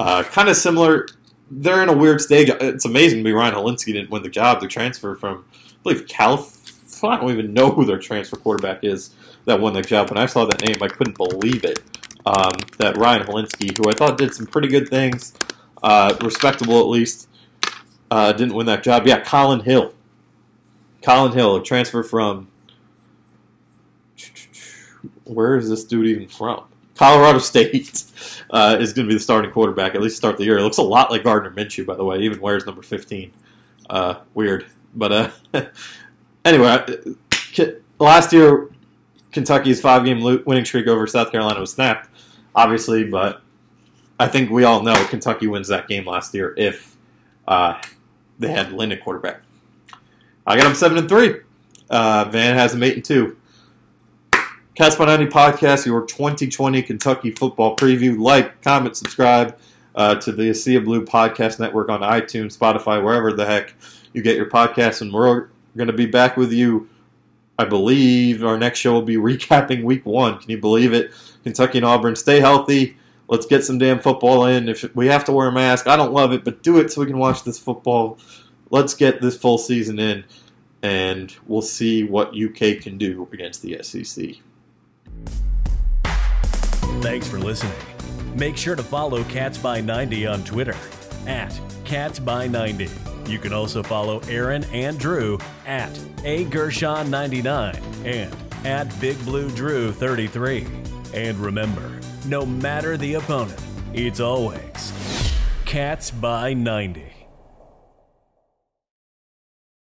uh, kind of similar. They're in a weird stage. It's amazing to me Ryan Hilinski didn't win the job. The transfer from I believe California. I don't even know who their transfer quarterback is that won the job. When I saw that name, I couldn't believe it. Um, that Ryan Hilinski, who I thought did some pretty good things, uh, respectable at least, uh, didn't win that job. Yeah, Colin Hill. Colin Hill, a transfer from. Where is this dude even from? Colorado (laughs) State uh, is going to be the starting quarterback, at least start the year. It looks a lot like Gardner Minshew, by the way. Even wears number 15. Uh, weird. But uh, (laughs) anyway, last year Kentucky's five-game winning streak over South Carolina was snapped, obviously. But I think we all know Kentucky wins that game last year if uh, they had Lynn at quarterback. I got them seven and three. Uh, Van has them eight and two. Cats by 90 podcast, your 2020 Kentucky football preview. Like, comment, subscribe uh, to the Sea of Blue podcast network on iTunes, Spotify, wherever the heck you get your podcasts. and we're going to be back with you. I believe our next show will be (laughs) recapping week one. Can you believe it? Kentucky and Auburn. Stay healthy. Let's get some damn football in. If we have to wear a mask, I don't love it, but do it so we can watch this football. Let's get this full season in, and we'll see what UK can do against the SEC. Thanks for listening. Make sure to follow Cats by 90 on Twitter at Cats by 90. You can also follow Aaron and Drew at A Gershon99 and at Big Blue Drew 33. And remember, no matter the opponent, it's always Cats by 90.